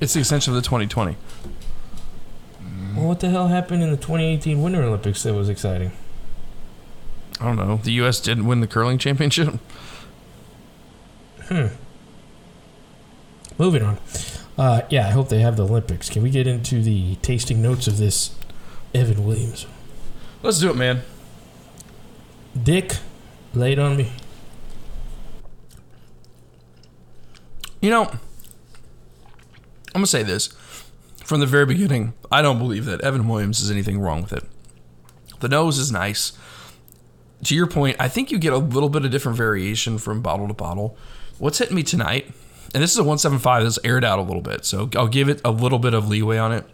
It's the extension of the 2020. Well, what the hell happened in the 2018 Winter Olympics that was exciting? I don't know. The U.S. didn't win the curling championship. Hmm. Moving on. Uh, yeah, I hope they have the Olympics. Can we get into the tasting notes of this Evan Williams? Let's do it, man. Dick, lay it on me. You know, I'm gonna say this from the very beginning. I don't believe that Evan Williams is anything wrong with it. The nose is nice. To your point, I think you get a little bit of different variation from bottle to bottle. What's hitting me tonight, and this is a 175 that's aired out a little bit, so I'll give it a little bit of leeway on it.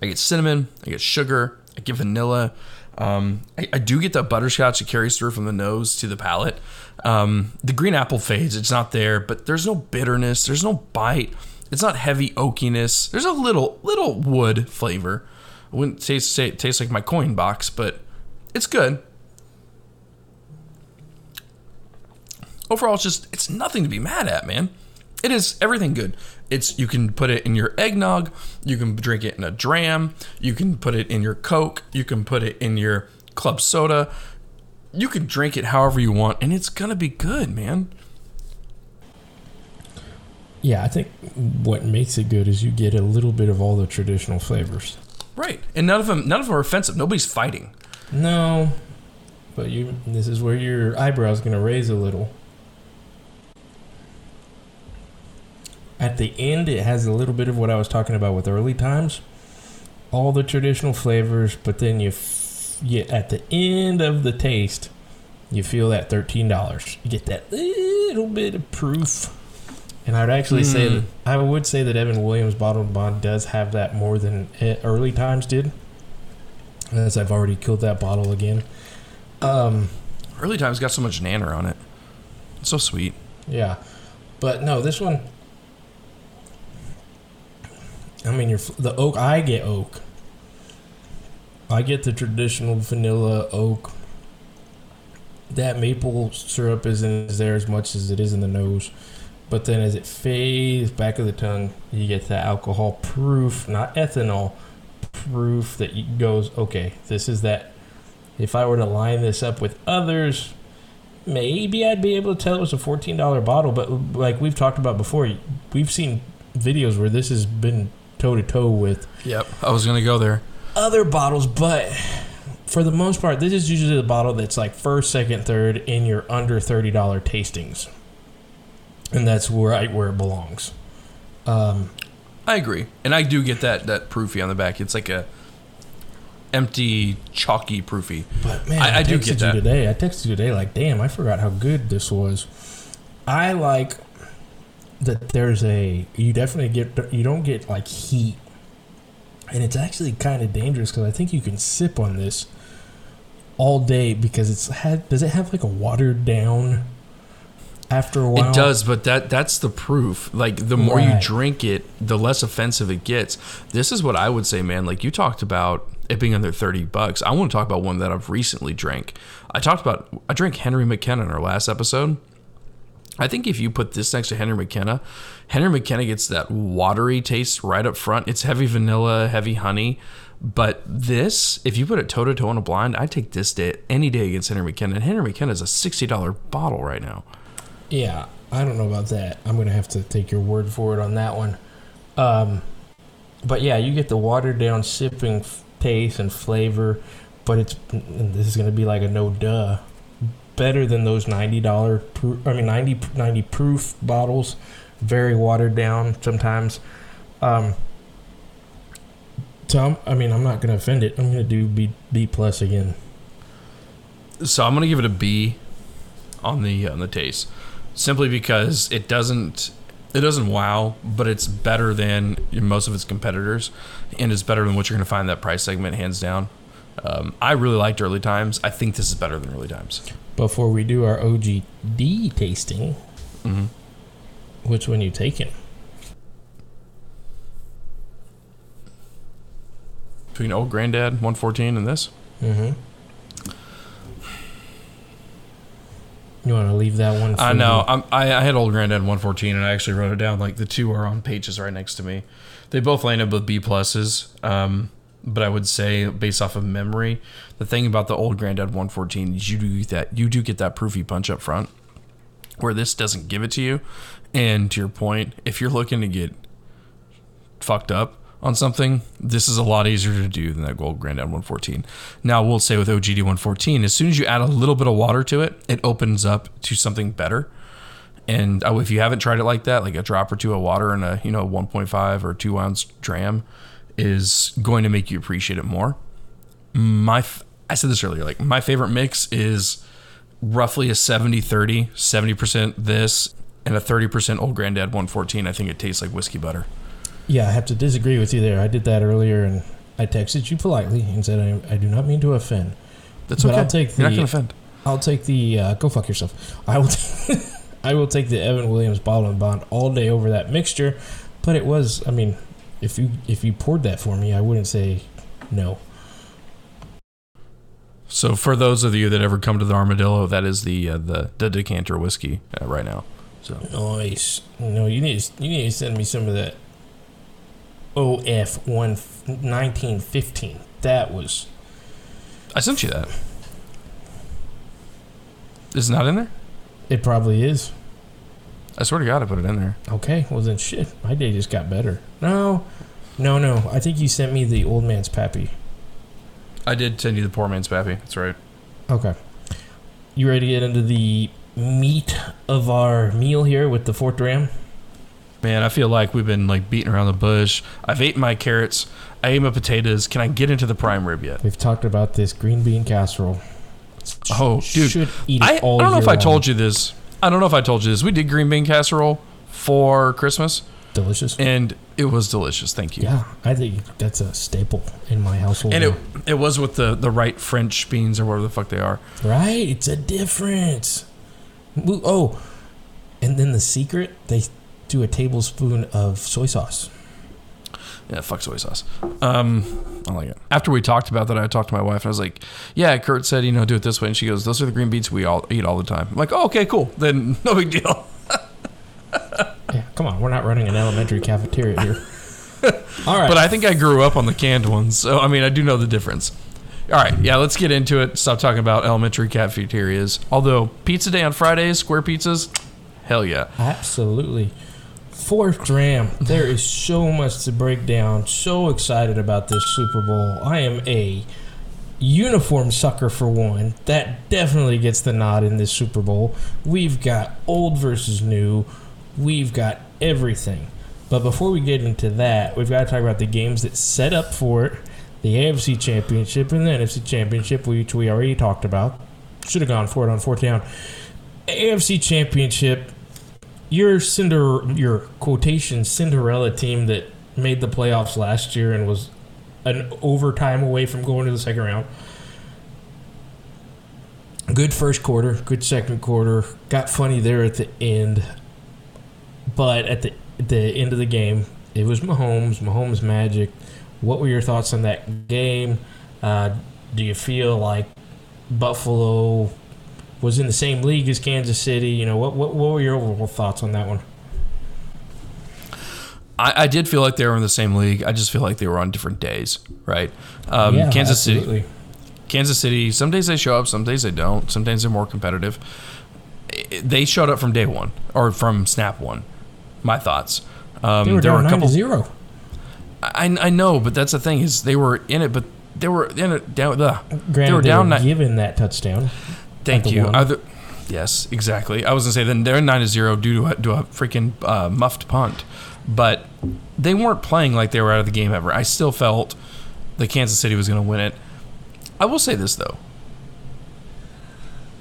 I get cinnamon, I get sugar, I get vanilla. Um, I, I do get that butterscotch that carries through from the nose to the palate. Um, the green apple fades; it's not there, but there's no bitterness, there's no bite. It's not heavy oakiness. There's a little little wood flavor. I wouldn't taste say it tastes like my coin box, but it's good. Overall, it's just it's nothing to be mad at, man. It is everything good. It's you can put it in your eggnog, you can drink it in a dram, you can put it in your Coke, you can put it in your club soda. You can drink it however you want, and it's gonna be good, man. Yeah, I think what makes it good is you get a little bit of all the traditional flavors. Right. And none of them none of them are offensive. Nobody's fighting. No, but you. This is where your eyebrows going to raise a little. At the end, it has a little bit of what I was talking about with early times, all the traditional flavors, but then you, f- you at the end of the taste, you feel that thirteen dollars. You get that little bit of proof. And I would actually say Hmm. that I would say that Evan Williams Bottled Bond does have that more than early times did. As I've already killed that bottle again. Um, Early times got so much nanner on it. It's so sweet. yeah, but no, this one. I mean, the oak. I get oak. I get the traditional vanilla oak. That maple syrup isn't there as much as it is in the nose, but then as it fades back of the tongue, you get the alcohol proof, not ethanol proof that goes. Okay, this is that. If I were to line this up with others, maybe I'd be able to tell it was a fourteen dollar bottle. But like we've talked about before, we've seen videos where this has been toe to toe with Yep. I was gonna go there. other bottles, but for the most part, this is usually the bottle that's like first, second, third in your under thirty dollar tastings, and that's right where it belongs. Um, I agree, and I do get that that proofy on the back. It's like a empty, chalky proofy. But man, I- I, I do texted get that. you today. I texted you today, like, damn, I forgot how good this was. I like that there's a you definitely get you don't get like heat, and it's actually kind of dangerous because I think you can sip on this all day because it's had. Does it have like a watered down? After a while, It does, but that that's the proof. Like the more you drink it, the less offensive it gets. This is what I would say, man. Like you talked about it being under 30 bucks. I want to talk about one that I've recently drank. I talked about I drank Henry McKenna in our last episode. I think if you put this next to Henry McKenna, Henry McKenna gets that watery taste right up front. It's heavy vanilla, heavy honey. But this, if you put it toe to toe on a blind, I'd take this day any day against Henry McKenna. And Henry McKenna is a $60 bottle right now. Yeah, I don't know about that. I'm gonna have to take your word for it on that one. Um, but yeah, you get the watered down sipping f- taste and flavor, but it's and this is gonna be like a no duh. Better than those ninety dollar, pro- I mean 90, 90 proof bottles, very watered down sometimes. Um, Tom, I mean, I'm not gonna offend it. I'm gonna do B B plus again. So I'm gonna give it a B on the on the taste, simply because it doesn't it doesn't wow, but it's better than most of its competitors, and it's better than what you're gonna find in that price segment, hands down. Um, I really liked early times. I think this is better than early times. Before we do our OGD tasting, hmm which one you taking? Between old granddad 114 and this, Mm-hmm. You want to leave that one? I know. I'm, I, I had old granddad 114, and I actually wrote it down. Like the two are on pages right next to me. They both landed with B pluses. Um, but I would say, based off of memory, the thing about the old granddad 114 is you do get that you do get that proofy punch up front, where this doesn't give it to you. And to your point, if you're looking to get fucked up on something, this is a lot easier to do than that Old Granddad 114. Now, we'll say with OGD 114, as soon as you add a little bit of water to it, it opens up to something better. And uh, if you haven't tried it like that, like a drop or two of water and a you know 1.5 or two ounce dram is going to make you appreciate it more. My I said this earlier, like my favorite mix is roughly a 70 30, 70% this and a 30% Old Granddad 114. I think it tastes like whiskey butter. Yeah, I have to disagree with you there. I did that earlier, and I texted you politely and said I, I do not mean to offend. That's But okay. I'll take You're not the- going to offend. I'll take the uh, go fuck yourself. I will. [LAUGHS] I will take the Evan Williams bottle and bond all day over that mixture. But it was. I mean, if you if you poured that for me, I wouldn't say no. So for those of you that ever come to the Armadillo, that is the uh, the, the decanter whiskey uh, right now. So Nice. No, you need you need to send me some of that. OF one nineteen fifteen. That was I sent you that. Is it not in there? it. Probably is. I swear to God, I put it in there. Okay, well then shit. My day just got better. No, no, no. I think you sent me the old man's pappy. I did send you the poor man's pappy. That's right. Okay. You ready to get into the meat of our meal here with the fourth ram? Man, I feel like we've been like beating around the bush. I've eaten my carrots. I ate my potatoes. Can I get into the prime rib yet? We've talked about this green bean casserole. Oh, dude. Should eat it I, I don't know if I long. told you this. I don't know if I told you this. We did green bean casserole for Christmas, Delicious. and it was delicious. Thank you. Yeah, I think that's a staple in my household. And it it was with the the right French beans or whatever the fuck they are. right? It's a difference. Oh, and then the secret, they do a tablespoon of soy sauce. Yeah, fuck soy sauce. Um, I like it. After we talked about that, I talked to my wife and I was like, "Yeah, Kurt said you know do it this way," and she goes, "Those are the green beans we all eat all the time." I'm like, "Oh, okay, cool. Then [LAUGHS] no big deal." Yeah, come on, we're not running an elementary cafeteria here. [LAUGHS] All right, But I think I grew up on the canned ones, so I mean I do know the difference. All right, yeah, let's get into it. Stop talking about elementary cafeterias. Although pizza day on Fridays, square pizzas, hell yeah. Absolutely. Fourth dram. There is so much to break down. So excited about this Super Bowl. I am a uniform sucker for one. That definitely gets the nod in this Super Bowl. We've got old versus new. We've got everything. But before we get into that, we've got to talk about the games that set up for it the AFC Championship and the NFC Championship, which we already talked about. Should have gone for it on fourth down. AFC Championship, your Cinder, your quotation Cinderella team that made the playoffs last year and was an overtime away from going to the second round. Good first quarter, good second quarter. Got funny there at the end, but at the the end of the game, it was Mahomes, Mahomes magic. What were your thoughts on that game? Uh, do you feel like Buffalo was in the same league as Kansas City? You know, what what, what were your overall thoughts on that one? I, I did feel like they were in the same league. I just feel like they were on different days, right? Um, yeah, Kansas absolutely. City. Kansas City. Some days they show up, some days they don't. Sometimes they're more competitive. They showed up from day one or from snap one. My thoughts. Um, they were there down were a couple zero. I, I know, but that's the thing is they were in it, but they were in it down. Uh, Granted, they were down. They were given that touchdown. Thank you. Yes, exactly. I was gonna say then they're nine to zero due to a, to a freaking uh, muffed punt, but they weren't playing like they were out of the game ever. I still felt that Kansas City was going to win it. I will say this though.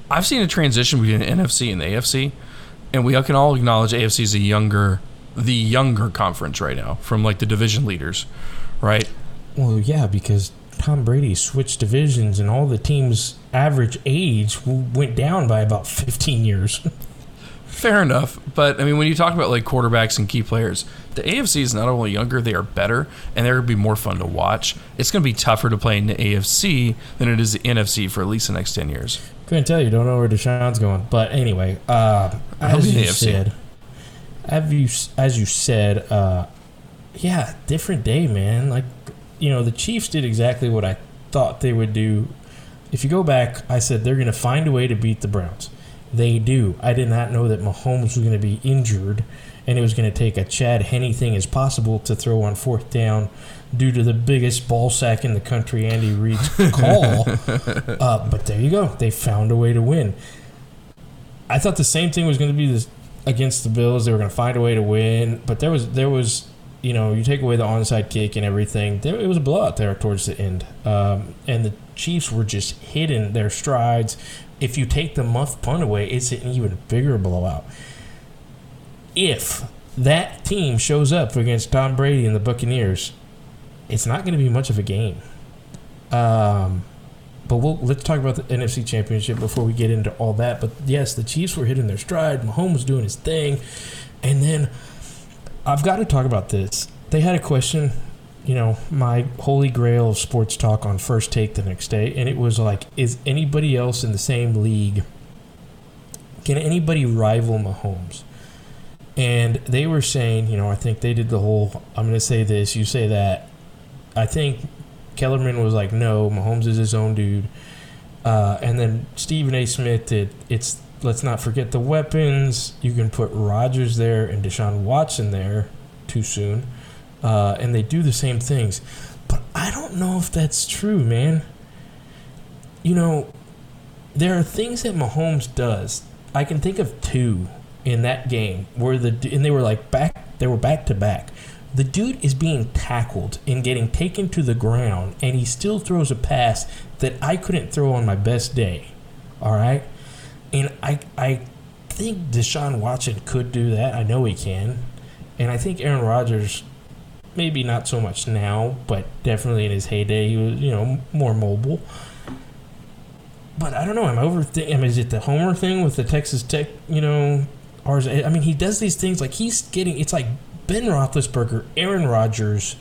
I've seen a transition between the NFC and the AFC, and we can all acknowledge AFC is a younger, the younger conference right now from like the division leaders, right? Well, yeah, because Tom Brady switched divisions, and all the teams' average age went down by about 15 years. [LAUGHS] Fair enough, but I mean, when you talk about like quarterbacks and key players, the AFC is not only younger, they are better, and they're going to be more fun to watch. It's going to be tougher to play in the AFC than it is the NFC for at least the next ten years. Couldn't tell you. Don't know where Deshaun's going, but anyway, uh, as you said, as you as you said, uh, yeah, different day, man. Like you know, the Chiefs did exactly what I thought they would do. If you go back, I said they're going to find a way to beat the Browns they do. I did not know that Mahomes was going to be injured and it was going to take a Chad Henne thing as possible to throw on fourth down due to the biggest ball sack in the country, Andy Reid's [LAUGHS] call. uh, but there you go. They found a way to win. I thought the same thing was going to be this against the Bills. They were going to find a way to win, but there was there was you know you take away the onside kick and everything. There it was a blowout there towards the end, um, and the Chiefs were just hitting their strides if you take the muff punt away, it's an even bigger blowout. If that team shows up against Tom Brady and the Buccaneers, it's not going to be much of a game. Um, but we'll let's talk about the NFC Championship before we get into all that. But yes, the Chiefs were hitting their stride. Mahomes was doing his thing, and then I've got to talk about this. They had a question you know, my holy grail of sports talk on first take the next day, and it was like, is anybody else in the same league? Can anybody rival Mahomes? And they were saying, you know, I think they did the whole. I'm going to say this, you say that. I think Kellerman was like, no, Mahomes is his own dude. Uh, and then Stephen A. Smith did. It's let's not forget the weapons. You can put Rodgers there and Deshaun Watson there too soon uh, and they do the same things. But I don't know if that's true, man. You know, there are things that Mahomes does. I can think of two in that game where the and they were like back. They were back to back. The dude is being tackled and getting taken to the ground, and he still throws a pass that I couldn't throw on my best day. All right, and I I think Deshaun Watson could do that. I know he can, and I think Aaron Rodgers maybe not so much now, but definitely in his heyday, he was you know more mobile. But I don't know. I'm overthinking. I mean, is it the Homer thing with the Texas Tech? You know, it, I mean, he does these things like he's getting. It's like Ben Roethlisberger, Aaron Rodgers,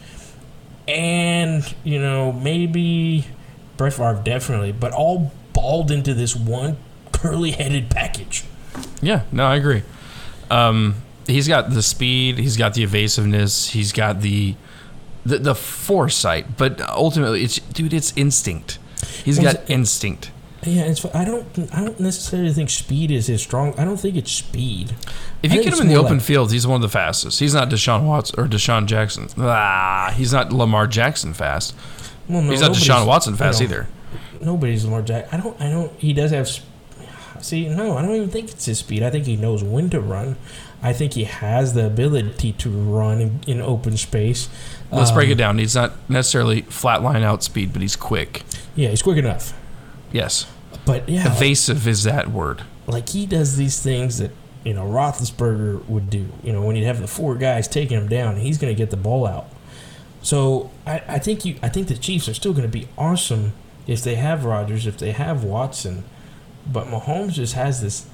and you know maybe Brett Favre definitely, but all balled into this one curly-headed package. Yeah, no, I agree. Um, he's got the speed, he's got the evasiveness, he's got the the, the foresight, but ultimately, it's dude, it's instinct. He's well, got instinct. Yeah, it's, I don't. I don't necessarily think speed is his strong. I don't think it's speed. If you get him in the open like, field, he's one of the fastest. He's not Deshaun Watson or Deshaun Jackson. Ah, he's not Lamar Jackson fast. Well, no, he's not Deshaun Watson fast either. Nobody's Lamar Jackson. I don't. I don't. He does have. See, no, I don't even think it's his speed. I think he knows when to run. I think he has the ability to run in, in open space. Let's break Um, it down. He's not necessarily flat line out speed, but he's quick. Yeah, he's quick enough. Yes. But yeah, Evasive is that word. like he does these things that you know Roethlisberger would do. You know when you'd have the four guys taking him down, he's going to get the ball out. So I, I think you I think the Chiefs are still going to be awesome if they have Rodgers, if they have Watson, but Mahomes just has this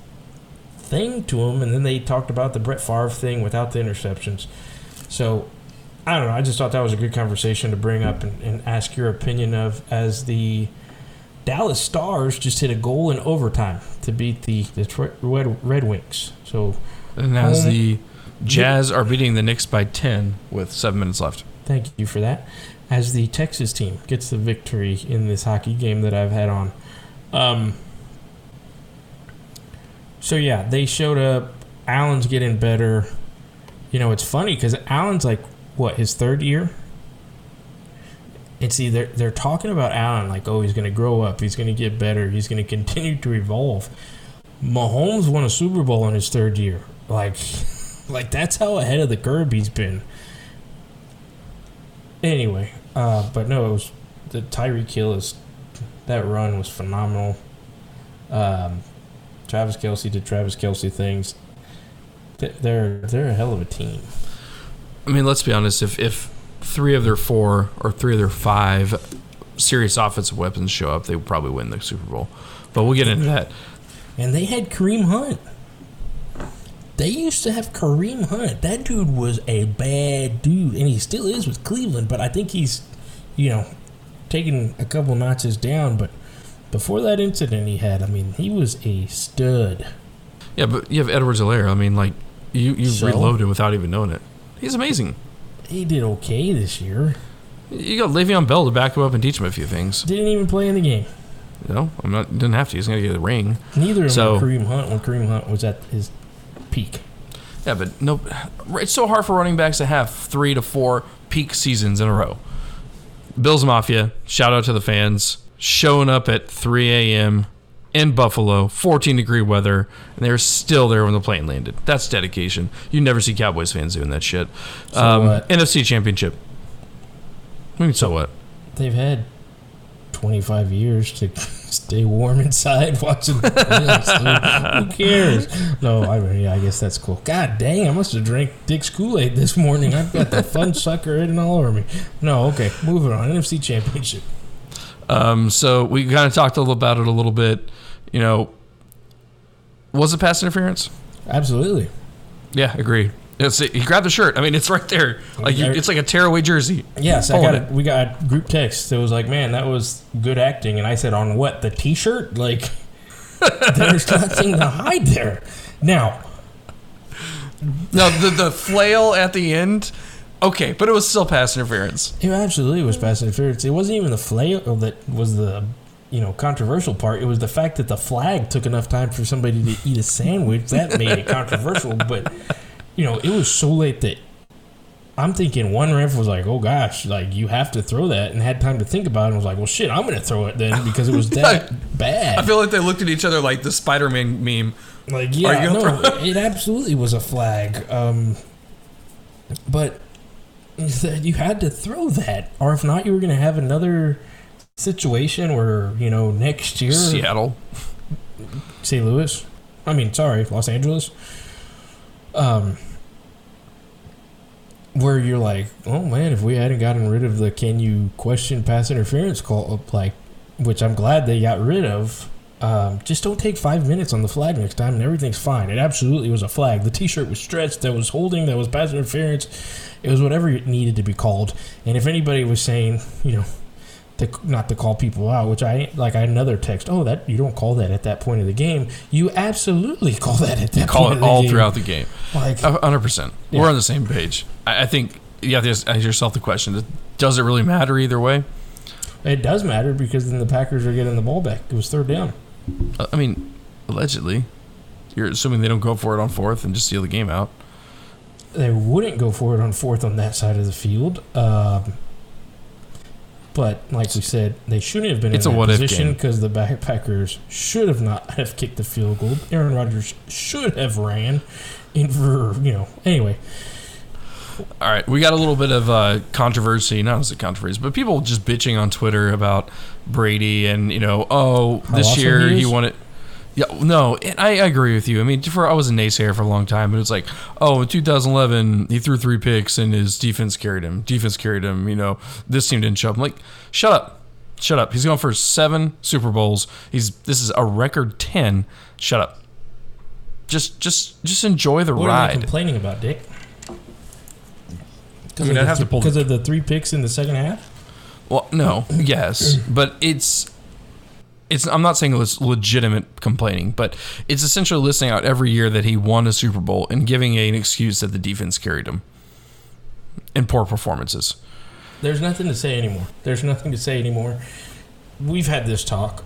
thing to him, and then they talked about the Brett Favre thing without the interceptions. So I don't know. I just thought that was a good conversation to bring up and, and ask your opinion of as the Dallas Stars just hit a goal in overtime to beat the Detroit Red, Red Wings. So And as Home- the Jazz are beating the Knicks by 10 with seven minutes left. thank you for that. As the Texas team gets the victory in this hockey game that I've had on. Um, so yeah, they showed up. Allen's getting better. You know, it's funny because Allen's like what his third year. And see, they're they're talking about Allen like, oh, he's going to grow up, he's going to get better, he's going to continue to evolve. Mahomes won a Super Bowl in his third year. Like, [LAUGHS] like that's how ahead of the curve he's been. Anyway, uh, but no, it was the Tyreek Hill is that run was phenomenal. Um, Travis Kelce did Travis Kelce things. They're they're a hell of a team. I mean, let's be honest. If, if three of their four or three of their five serious offensive weapons show up, they would probably win the Super Bowl. But we'll get into that. And they had Kareem Hunt. They used to have Kareem Hunt. That dude was a bad dude, and he still is with Cleveland. But I think he's, you know, taking a couple notches down. But before that incident he had, I mean, he was a stud. Yeah, but you have Edwards-Helaire. I mean, like, you, you So? reloaded without even knowing it. He's amazing. He did okay this year. You got Le'Veon Bell to back him up and teach him a few things. Didn't even play in the game. No, I'm not didn't have to. He's gonna get a ring. Neither of So- them Kareem Hunt when Kareem Hunt was at his peak. Yeah, but no, it's so hard for running backs to have three to four peak seasons in a row. Bills Mafia, shout out to the fans, showing up at 3 a.m. in Buffalo, 14 degree weather, and they're still there when the plane landed. That's dedication. You never see Cowboys fans doing that shit. So um? NFC Championship. I mean, so what? They've had 25 years to [LAUGHS] stay warm inside [LAUGHS] watching the. Who cares? No, I mean, yeah, I guess that's cool. God dang, I must have drank Dick's Kool Aid this morning. I've got the fun sucker hidden all over me. No, okay, moving on. NFC Championship. Um, so we kind of talked a little about it a little bit. You know, was it pass interference? Absolutely. Yeah, agreed. It's, he grabbed the shirt. I mean, it's right there. Like you, it's like a tearaway jersey. Yes, I got it. We got group text that was like, "Man, that was good acting." And I said, "On what? The T-shirt? Like, [LAUGHS] there's nothing to hide there." Now, No, the the flail at the end. Okay, but it was still pass interference. it absolutely was pass interference. It wasn't even the flail that was the, you know, controversial part. It was the fact that the flag took enough time for somebody to eat a sandwich that made it controversial. [LAUGHS] But, you know, it was so late that I'm thinking one ref was like, "Oh gosh, like you have to throw that," and had time to think about it. and was like, "Well, shit, I'm going to throw it then [LAUGHS] because it was that bad." I feel like they looked at each other like the Spider-Man meme. Like, yeah, gonna no, it absolutely was a flag. Um, but you had to throw that, or if not, you were going to have another situation where you know next year, Seattle. St. Louis. I mean, sorry, Los Angeles. Um, where you're like, oh man, if we hadn't gotten rid of the can you question pass interference call, like, which I'm glad they got rid of. Um, just don't take five minutes on the flag next time, and everything's fine. It absolutely was a flag. The T-shirt was stretched. That was holding. That was pass interference. It was whatever it needed to be called. And if anybody was saying, you know, to, not to call people out, which I like. I had another text. Oh, that you don't call that at that point of the game. You absolutely [LAUGHS] call that at that. Call point it of all game. throughout the game. Like, hundred percent. Yeah. We're on the same page. I, I think you have to ask yourself the question: Does it really matter either way? it does matter because then the Packers are getting the ball back. It was third down. Uh, I mean, allegedly, you're assuming they don't go for it on fourth and just steal the game out. They wouldn't go for it on fourth on that side of the field. Um, but like we said, they shouldn't have been It's in a that position because the back Packers should have not have kicked the field goal. Aaron Rodgers should have ran, in for you know. Anyway, All right, we got a little bit of uh, controversy, not as a controversy, but people just bitching on Twitter about Brady and you know, oh, How this awesome year he he won it. Yeah, no, and I agree with you. I mean, for I was a naysayer for a long time, but it's like, oh, in 2011 he threw three picks and his defense carried him. Defense carried him. You know, this team didn't show up. I'm like, shut up, shut up. He's going for seven Super Bowls. He's this is a record ten. Shut up. Just, just, just enjoy the what are they ride. complaining about, Dick? I mean, I'd have to pull because of the three picks in the second half. Well, no, yes, but it's it's. I'm not saying it's legitimate complaining, but it's essentially listing out every year that he won a Super Bowl and giving an excuse that the defense carried him in poor performances. There's nothing to say anymore. There's nothing to say anymore. We've had this talk.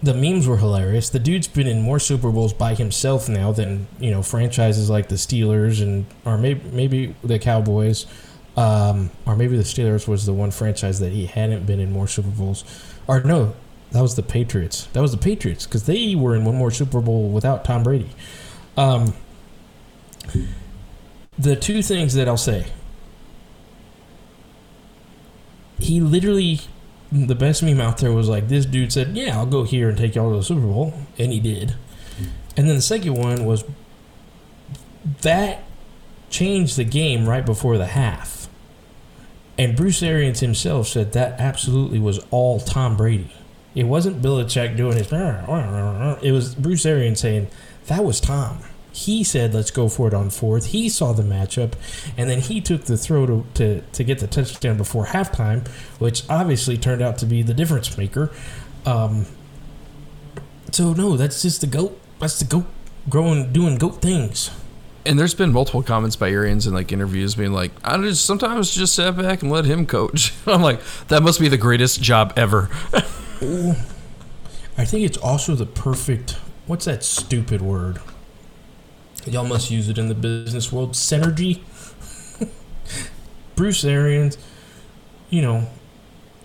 The memes were hilarious. The dude's been in more Super Bowls by himself now than you know franchises like the Steelers and or maybe maybe the Cowboys, um, or maybe the Steelers was the one franchise that he hadn't been in more Super Bowls. Or no, that was the Patriots. That was the Patriots because they were in one more Super Bowl without Tom Brady. Um, the two things that I'll say he literally the best meme out there was like this dude said, "Yeah, I'll go here and take y'all to the Super Bowl," and he did. And then the second one was that changed the game right before the half. And Bruce Arians himself said that absolutely was all Tom Brady. It wasn't Belichick doing his. It was Bruce Arians saying that was Tom. He said, "Let's go for it on fourth. He saw the matchup, and then he took the throw to, to, to get the touchdown before halftime, which obviously turned out to be the difference maker. Um, so no, that's just the goat. That's the goat growing, doing goat things. And there's been multiple comments by Arians in like interviews being like, I just sometimes just sat back and let him coach. [LAUGHS] I'm like, that must be the greatest job ever. [LAUGHS] I think it's also the perfect. What's that stupid word? Y'all must use it in the business world. Synergy. [LAUGHS] Bruce Arians, you know,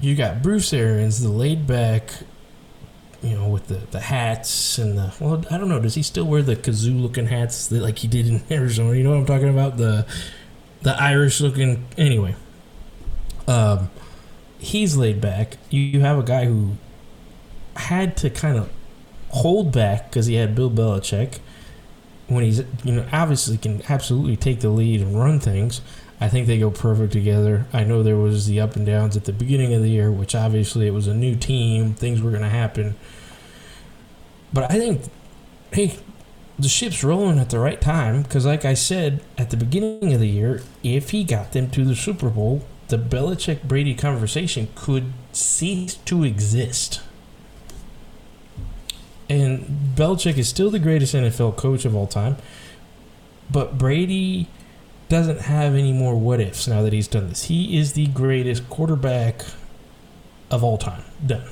you got Bruce Arians, the laid back, you know, with the, the hats and the well, I don't know, does he still wear the kazoo looking hats that like he did in [LAUGHS] Arizona? You know what I'm talking about? The the Irish looking anyway. Um he's laid back. You, you have a guy who had to kind of hold back because he had Bill Belichick when he's you know obviously can absolutely take the lead and run things. I think they go perfect together. I know there was the up and downs at the beginning of the year, which obviously it was a new team, things were going to happen. But I think, hey, the ship's rolling at the right time because, like I said at the beginning of the year, if he got them to the Super Bowl, the Belichick Brady conversation could cease to exist. And Belichick is still the greatest NFL coach of all time. But Brady doesn't have any more what ifs now that he's done this. He is the greatest quarterback of all time. Done.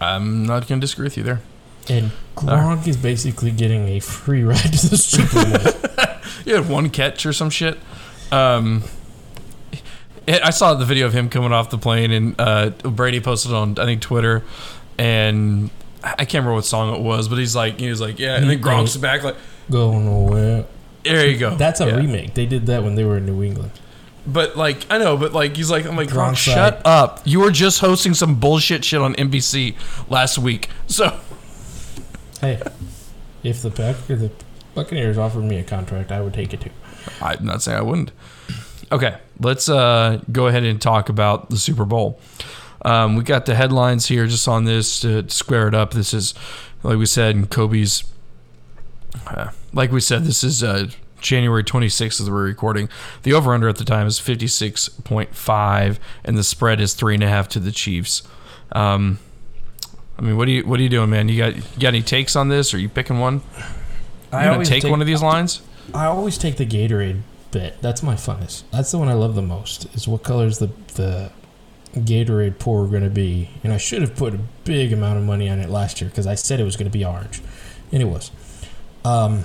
I'm not going to disagree with you there. And Gronk is basically getting a free ride to the Super Bowl. [LAUGHS] you had one catch or some shit. Um, it, I saw the video of him coming off the plane, and uh, Brady posted on I think Twitter, and I can't remember what song it was, but he's like he was like yeah, and then Gronk's back like Go nowhere. there you go. That's a Yeah. remake. They did that when they were in New England. But like I know, but like he's like I'm like Gronk, shut up. You were just hosting some bullshit shit on NBC last week, so Hey, if the Pack if the Buccaneers offered me a contract, I would take it too. I'm not saying I wouldn't. Okay, let's uh, go ahead and talk about the Super Bowl. Um, we got the headlines here just on this to square it up. This is, like we said, Kobe's. Uh, like we said, this is uh, January 26th as we're recording. The over under at the time is 56.5, and the spread is three and a half to the Chiefs. Um, I mean, what are you what are you doing, man? You got you got any takes on this? Are you picking one? You gonna take, one of these lines? I always take the Gatorade bit. That's my funnest. That's the one I love the most. Is what color is the the Gatorade pour going to be? And I should have put a big amount of money on it last year because I said it was going to be orange, and it was. Um,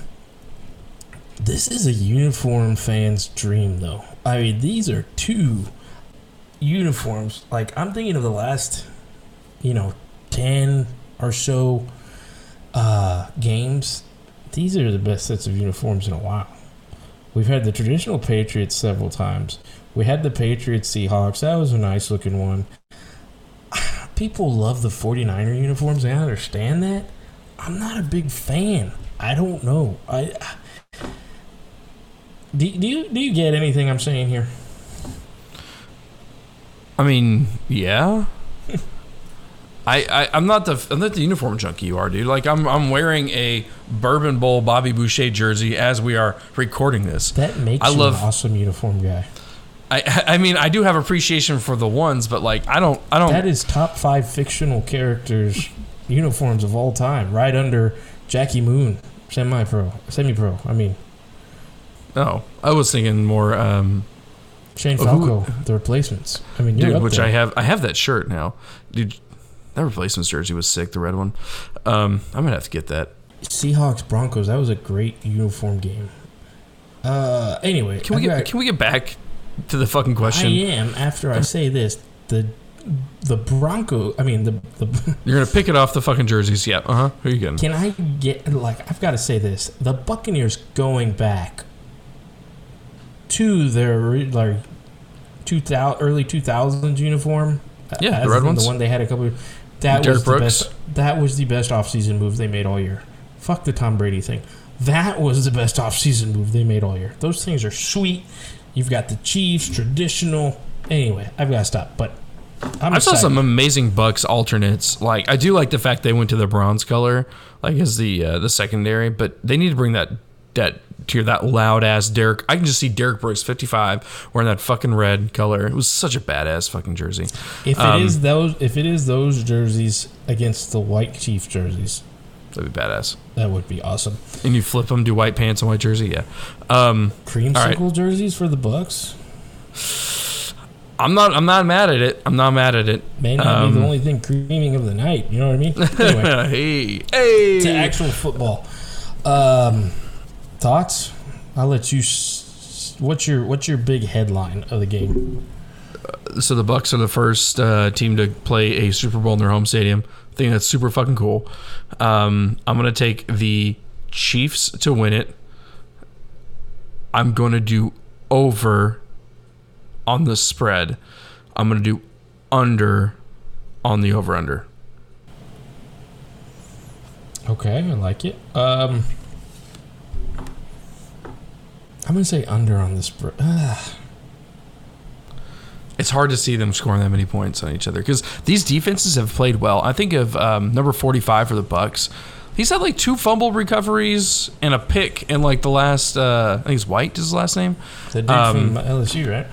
this is a uniform fan's dream, though. I mean, these are two uniforms. Like I'm thinking of the last, you know, ten or so uh, games these are the best sets of uniforms in a while. We've had the traditional Patriots several times. We had the Patriots Seahawks. That was a nice looking one. [SIGHS] People love the 49er uniforms. I understand that. I'm not a big fan. I don't know. I [SIGHS] do, do you do you get anything I'm saying here? I mean, yeah. I, I I'm not the I'm not the uniform junkie you are, dude. Like I'm I'm wearing a Bourbon Bowl Bobby Boucher jersey as we are recording this. That makes I you love- an awesome uniform guy. I I mean I do have appreciation for the ones, but like I don't I don't That is top five fictional characters uniforms of all time, right under Jackie Moon, semi pro, semi pro. I mean no. I was thinking more um Shane Oh, who- Falco, the replacements. I mean, dude, which there. I have I have that shirt now. Dude that replacements jersey was sick, the red one. Um I'm gonna have to get that. Seahawks Broncos. That was a great uniform game. Uh, anyway, Can we I get got- can we get back to the fucking question? I am after I say this. The the Bronco. I mean the the. [LAUGHS] You're gonna pick it off the fucking jerseys, yeah. Uh huh. Who are you getting? Can I get like I've got to say this? The Buccaneers going back to their like two thousand early two thousands uniform. Yeah, the red ones. The one they had a couple. Of, that Derrick was the Brooks. best. That was the best offseason move they made all year. Fuck the Tom Brady thing. That was the best offseason move they made all year. Those things are sweet. You've got the Chiefs, traditional. Anyway, I've got to stop. But I'm I saw excited. some amazing Bucks alternates. Like I do like the fact they went to the bronze color, like as the uh, the secondary. But they need to bring that that to hear that loud ass Derrick. I can just see Derrick Brooks, fifty five, wearing that fucking red color. It was such a badass fucking jersey. If Um, it is those, if it is those jerseys against the white Chief jerseys, That'd be badass. that would be awesome. And you flip them, do white pants and white jersey. Yeah. Um, Creamsicle right. jerseys for the Bucks I'm not. I'm not mad at it. I'm not mad at it. may not be Um, the only thing creaming of the night. You know what I mean? [LAUGHS] Anyway, hey, hey. to actual football. Um, thoughts? I'll let you. S- what's your What's your big headline of the game? so the Bucks are the first uh, team to play a Super Bowl in their home stadium. I think that's super fucking cool. Um, I'm gonna take the Chiefs to win it. I'm gonna do over on the spread. I'm gonna do under on the over under. Okay, I like it. Um, I'm gonna say under on this. Br- It's hard to see them scoring that many points on each other because these defenses have played well. I think of um, number 45 for the Bucks. He's had like two fumble recoveries and a pick in like the last. Uh, I think it's White is his last name. the dude Um, from LSU, right?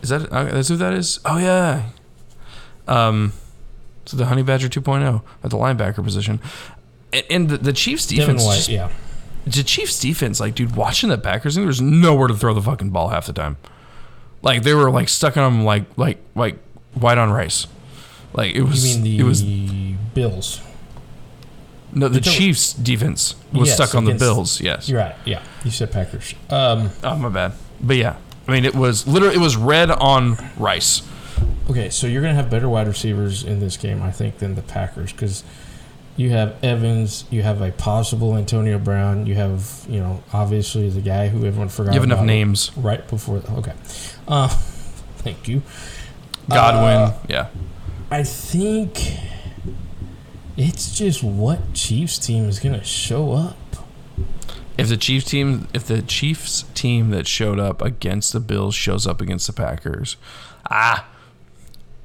Is that uh, that's who that is? Oh yeah. Um, so the Honey Badger 2.0 at the linebacker position, and, and the, the Chiefs Devin defense. White. just- Yeah. The Chiefs defense, like, dude, watching the Packers, there was nowhere to throw the fucking ball half the time. Like they were like stuck on them like like like white on rice. Like it You was mean the it was Bills? no the You're Chiefs defense was Yes, stuck on the Bills. Yes. You're right. Yeah, you said Packers. Um, Oh my bad. But yeah, I mean it was literally it was red on rice. okay, so you're gonna have better wide receivers in this game, I think, than the Packers because you have Evans, you have a possible Antonio Brown, you have you know obviously the guy who everyone forgot. You have enough names. right before. Okay, uh, [LAUGHS] thank you. Godwin. Uh, yeah. I think it's just what Chiefs team is gonna show up. If the Chiefs team, if the Chiefs team that showed up against the Bills shows up against the Packers, ah,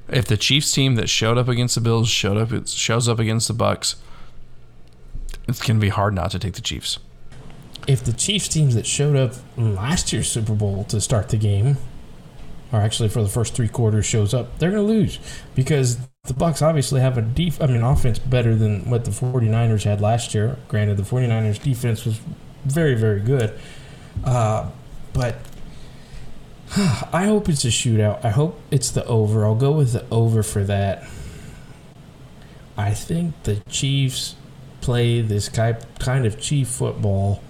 if the Chiefs team that showed up against the Bills showed up, it shows up against the Bucks, it's gonna be hard not to take the Chiefs. if the Chiefs teams that showed up last year's Super Bowl to start the game, or actually for the first three quarters shows up, they're going to lose because the Bucks obviously have a def- I mean offense better than what the 49ers had last year. Granted, the 49ers defense was very very good. Uh, but [SIGHS] I hope it's a shootout. I hope it's the over. I'll go with the over for that. I think the Chiefs play this kind of Chief football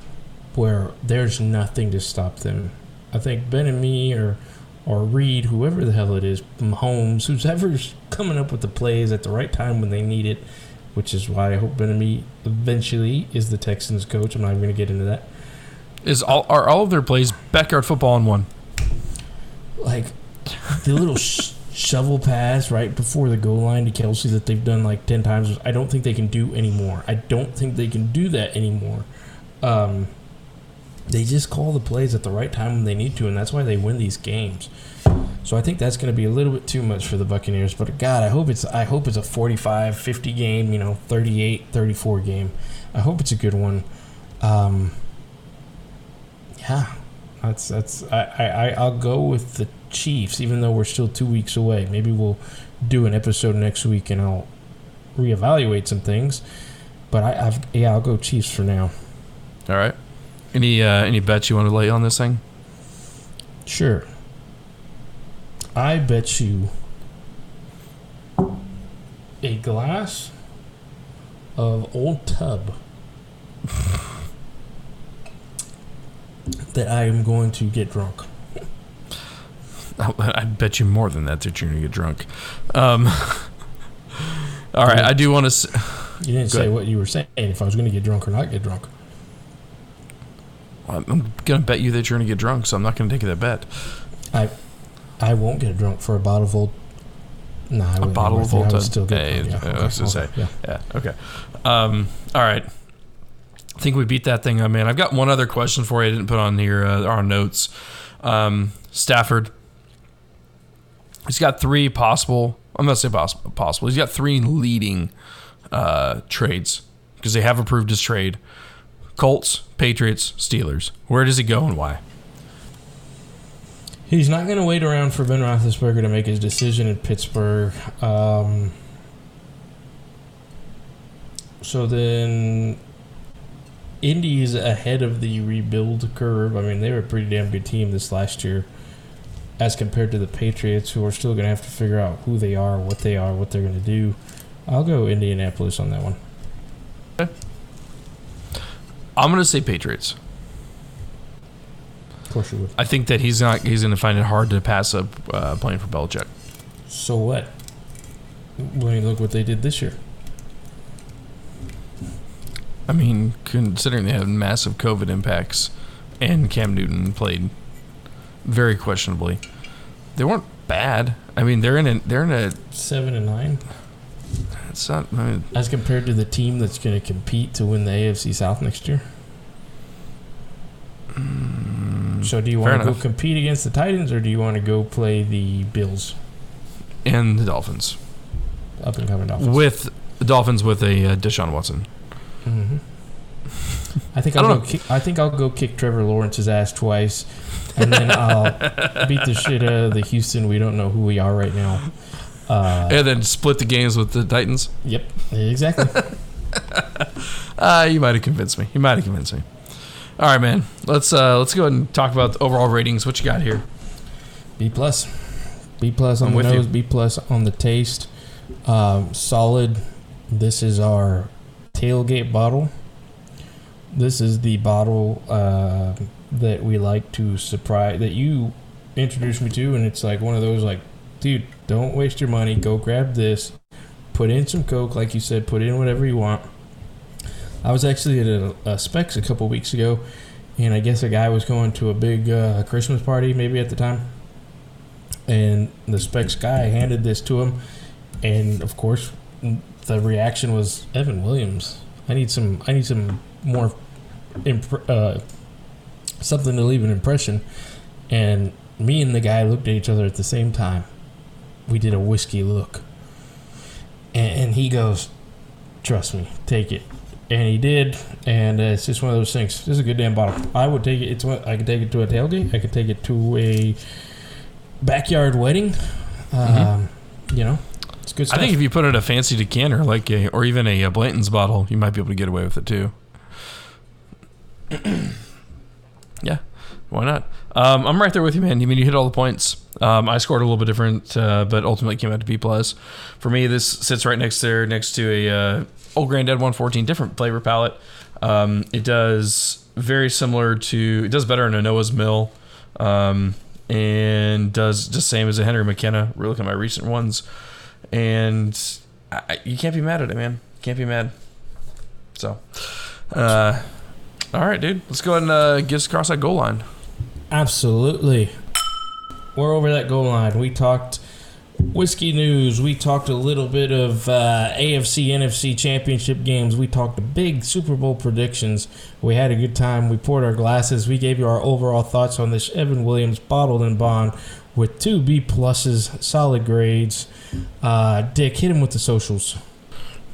where there's nothing to stop them. I think Bieniemy or or Reid, whoever the hell it is, Mahomes, whoever's coming up with the plays at the right time when they need it, which is why I hope Bieniemy eventually is the Texans coach. I'm not even going to get into that. Is all are all of their plays backyard football in one? Like the little sh- shovel pass right before the goal line to Kelce that they've done like 10 times, I don't think they can do anymore. I don't think they can do that anymore. Um, they just call the plays at the right time when they need to, and that's why they win these games. So I think that's going to be a little bit too much for the Buccaneers, but God, I hope it's I hope it's a 45-50 game, you know, 38-34 game. I hope it's a good one. Um, yeah, that's that's I, I I'll go with the Chiefs, even though we're still two weeks away. Maybe we'll do an episode next week and I'll reevaluate some things. But I, I've yeah, I'll go Chiefs for now. All right. Any uh, any bets you want to lay on this thing? Sure. I bet you a glass of old tub [LAUGHS] that I am going to get drunk. [LAUGHS] I bet you more than that that you're gonna get drunk. Um, [LAUGHS] all right, I do want to. You didn't Go say ahead. what you were saying. If I was going to get drunk or not get drunk. I'm gonna bet you that you're gonna get drunk, so I'm not gonna take that bet. I I won't get drunk for a bottle of old. Nah, I A bottle of. Old I would still get Yeah, drunk, yeah, yeah. I was gonna okay, yeah. Yeah. Okay. Um, all right. I think we beat that thing up, man. I've got one other question for you. I didn't put on here uh, our notes. Um, Stafford. He's got three possible. I'm not say possible. Possible. He's got three leading uh, trades because they have approved his trade. Colts, Patriots, Steelers. Where does he go and why? He's not going to wait around for Ben Roethlisberger to make his decision in Pittsburgh. Um, so then, Indy is ahead of the rebuild curve. I mean, they were a pretty damn good team this last year, as compared to the Patriots, who are still going to have to figure out who they are, what they are, what they're going to do. I'll go Indianapolis on that one. I'm going to say Patriots. Of course you would. I think that he's not. He's going to find it hard to pass up uh, playing for Belichick. So what? Look what they did this year. I mean, considering they have massive COVID impacts, and Cam Newton played very questionably, they weren't bad. I mean, they're in a. They're in a. Seven and nine. It's not. I mean, As compared to the team that's going to compete to win the AFC South next year. So do you Mm, want to go compete against the Titans or do you want to go play the Bills and the Dolphins up and coming Dolphins? with the Dolphins with a uh, Deshaun Watson. I think I I'll don't go kick, I think I'll go kick Trevor Lawrence's ass twice, and then I'll [LAUGHS] beat the shit out of the Houston. We don't know who we are right now. Uh, and then split the games with the Titans. yep, exactly. [LAUGHS] Uh, you might have convinced me. You might have convinced me. All right, man. Let's uh, let's go ahead and talk about the overall ratings. What you got here? B plus, B plus on I'm the with you. nose, B plus on the taste. Um, solid. This is our tailgate bottle. This is the bottle uh, that we like to surprise that you introduced me to, and it's like one of those like, dude, don't waste your money. Go grab this. Put in some Coke, like you said. Put in whatever you want. I was actually at a, a Specs a couple weeks ago, and I guess a guy was going to a big uh, Christmas party, maybe at the time and the specs guy handed this to him and of course the reaction was evan williams i need some i need some more imp- uh, something to leave an impression. And me and the guy looked at each other at the same time. We did a whiskey look. And, and he goes trust me take it. And he did. And uh, it's just one of those things. This is a good damn bottle. I would take it. It's one i could take it to a tailgate. I could take it to a backyard wedding. Um, You know, it's good stuff. I think if you put it in a fancy decanter, like a, or even a, uh Blanton's bottle, you might be able to get away with it too. [CLEARS THROAT] yeah, why not? Um, I'm right there with you, man. I mean, you hit all the points. Um, I scored a little bit different, uh, but ultimately came out to B plus. For me, this sits right next there, next to a uh, old Granddad 114, different flavor palette. Um, it does very similar to. It does better in a Noah's Mill. Um, and does the same as a Henry McKenna. We're looking at my recent ones, and I, you can't be mad at it, man. Can't be mad. So, uh, all right, dude. Let's go ahead and uh, get us across that goal line. Absolutely. We're over that goal line. We talked whiskey news. We talked a little bit of uh, AFC, NFC championship games. We talked big Super Bowl predictions. We had a good time. We poured our glasses. We gave you our overall thoughts on this Evan Williams bottled and bond with two B pluses, solid grades. Uh, Dick, hit him with the socials.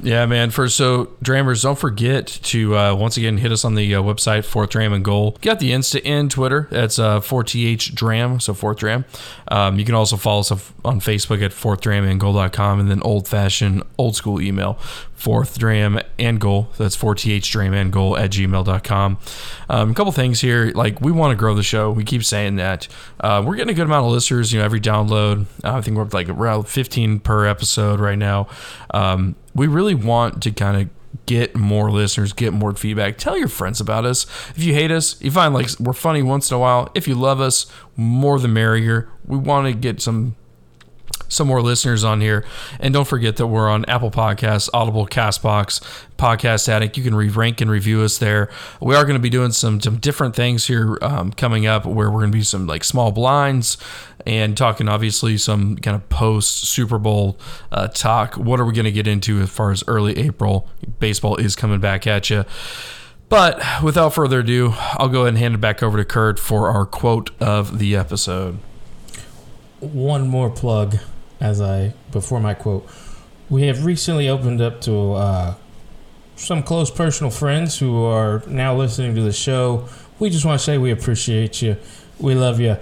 Yeah, man. For so Drammers, don't forget to uh, once again hit us on the uh, website Fourth Dram and Goal. Got the Insta and Twitter. That's uh, 4th Dram, so Fourth Dram. Um, you can also follow us on Facebook at fourthdramandgoal.com and then old fashioned, old school email fourth dram and goal that's 4th dram and goal at gmail.com um, a couple things here like we want to grow the show we keep saying that uh, we're getting a good amount of listeners you know every download uh, i think we're like around 15 per episode right now um, we really want to kind of get more listeners, get more feedback. Tell your friends about us. If you hate us, you find like we're funny once in a while. If you love us, more the merrier. We want to get some some more listeners on here. And don't forget that we're on Apple Podcasts, Audible, Castbox, Podcast Addict. You can re rank and review us there. We are going to be doing some some different things here um, coming up where we're going to be some like small blinds and talking obviously some kind of post Super Bowl uh, talk. What are we going to get into as far as early April? Baseball is coming back at you. But without further ado, I'll go ahead and hand it back over to Kurt for our quote of the episode. One more plug as I before my quote. We have recently opened up to uh, some close personal friends who are now listening to the show. We just want to say we appreciate you. We love you.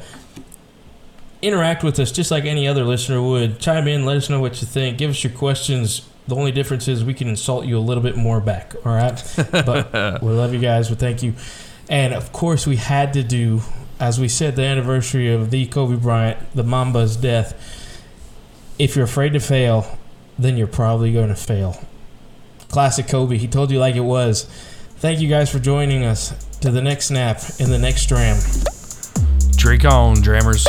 Interact with us just like any other listener would. Chime in, let us know what you think. Give us your questions. The only difference is we can insult you a little bit more back. All right, [LAUGHS] but we love you guys. We thank you, and of course we had to do, as we said, the anniversary of the Kobe Bryant, the Mamba's death if you're afraid to fail, then you're probably going to fail. Classic Kobe. He told you like it was. Thank you guys for joining us. To the next snap in the next dram. Drink on, Drammers.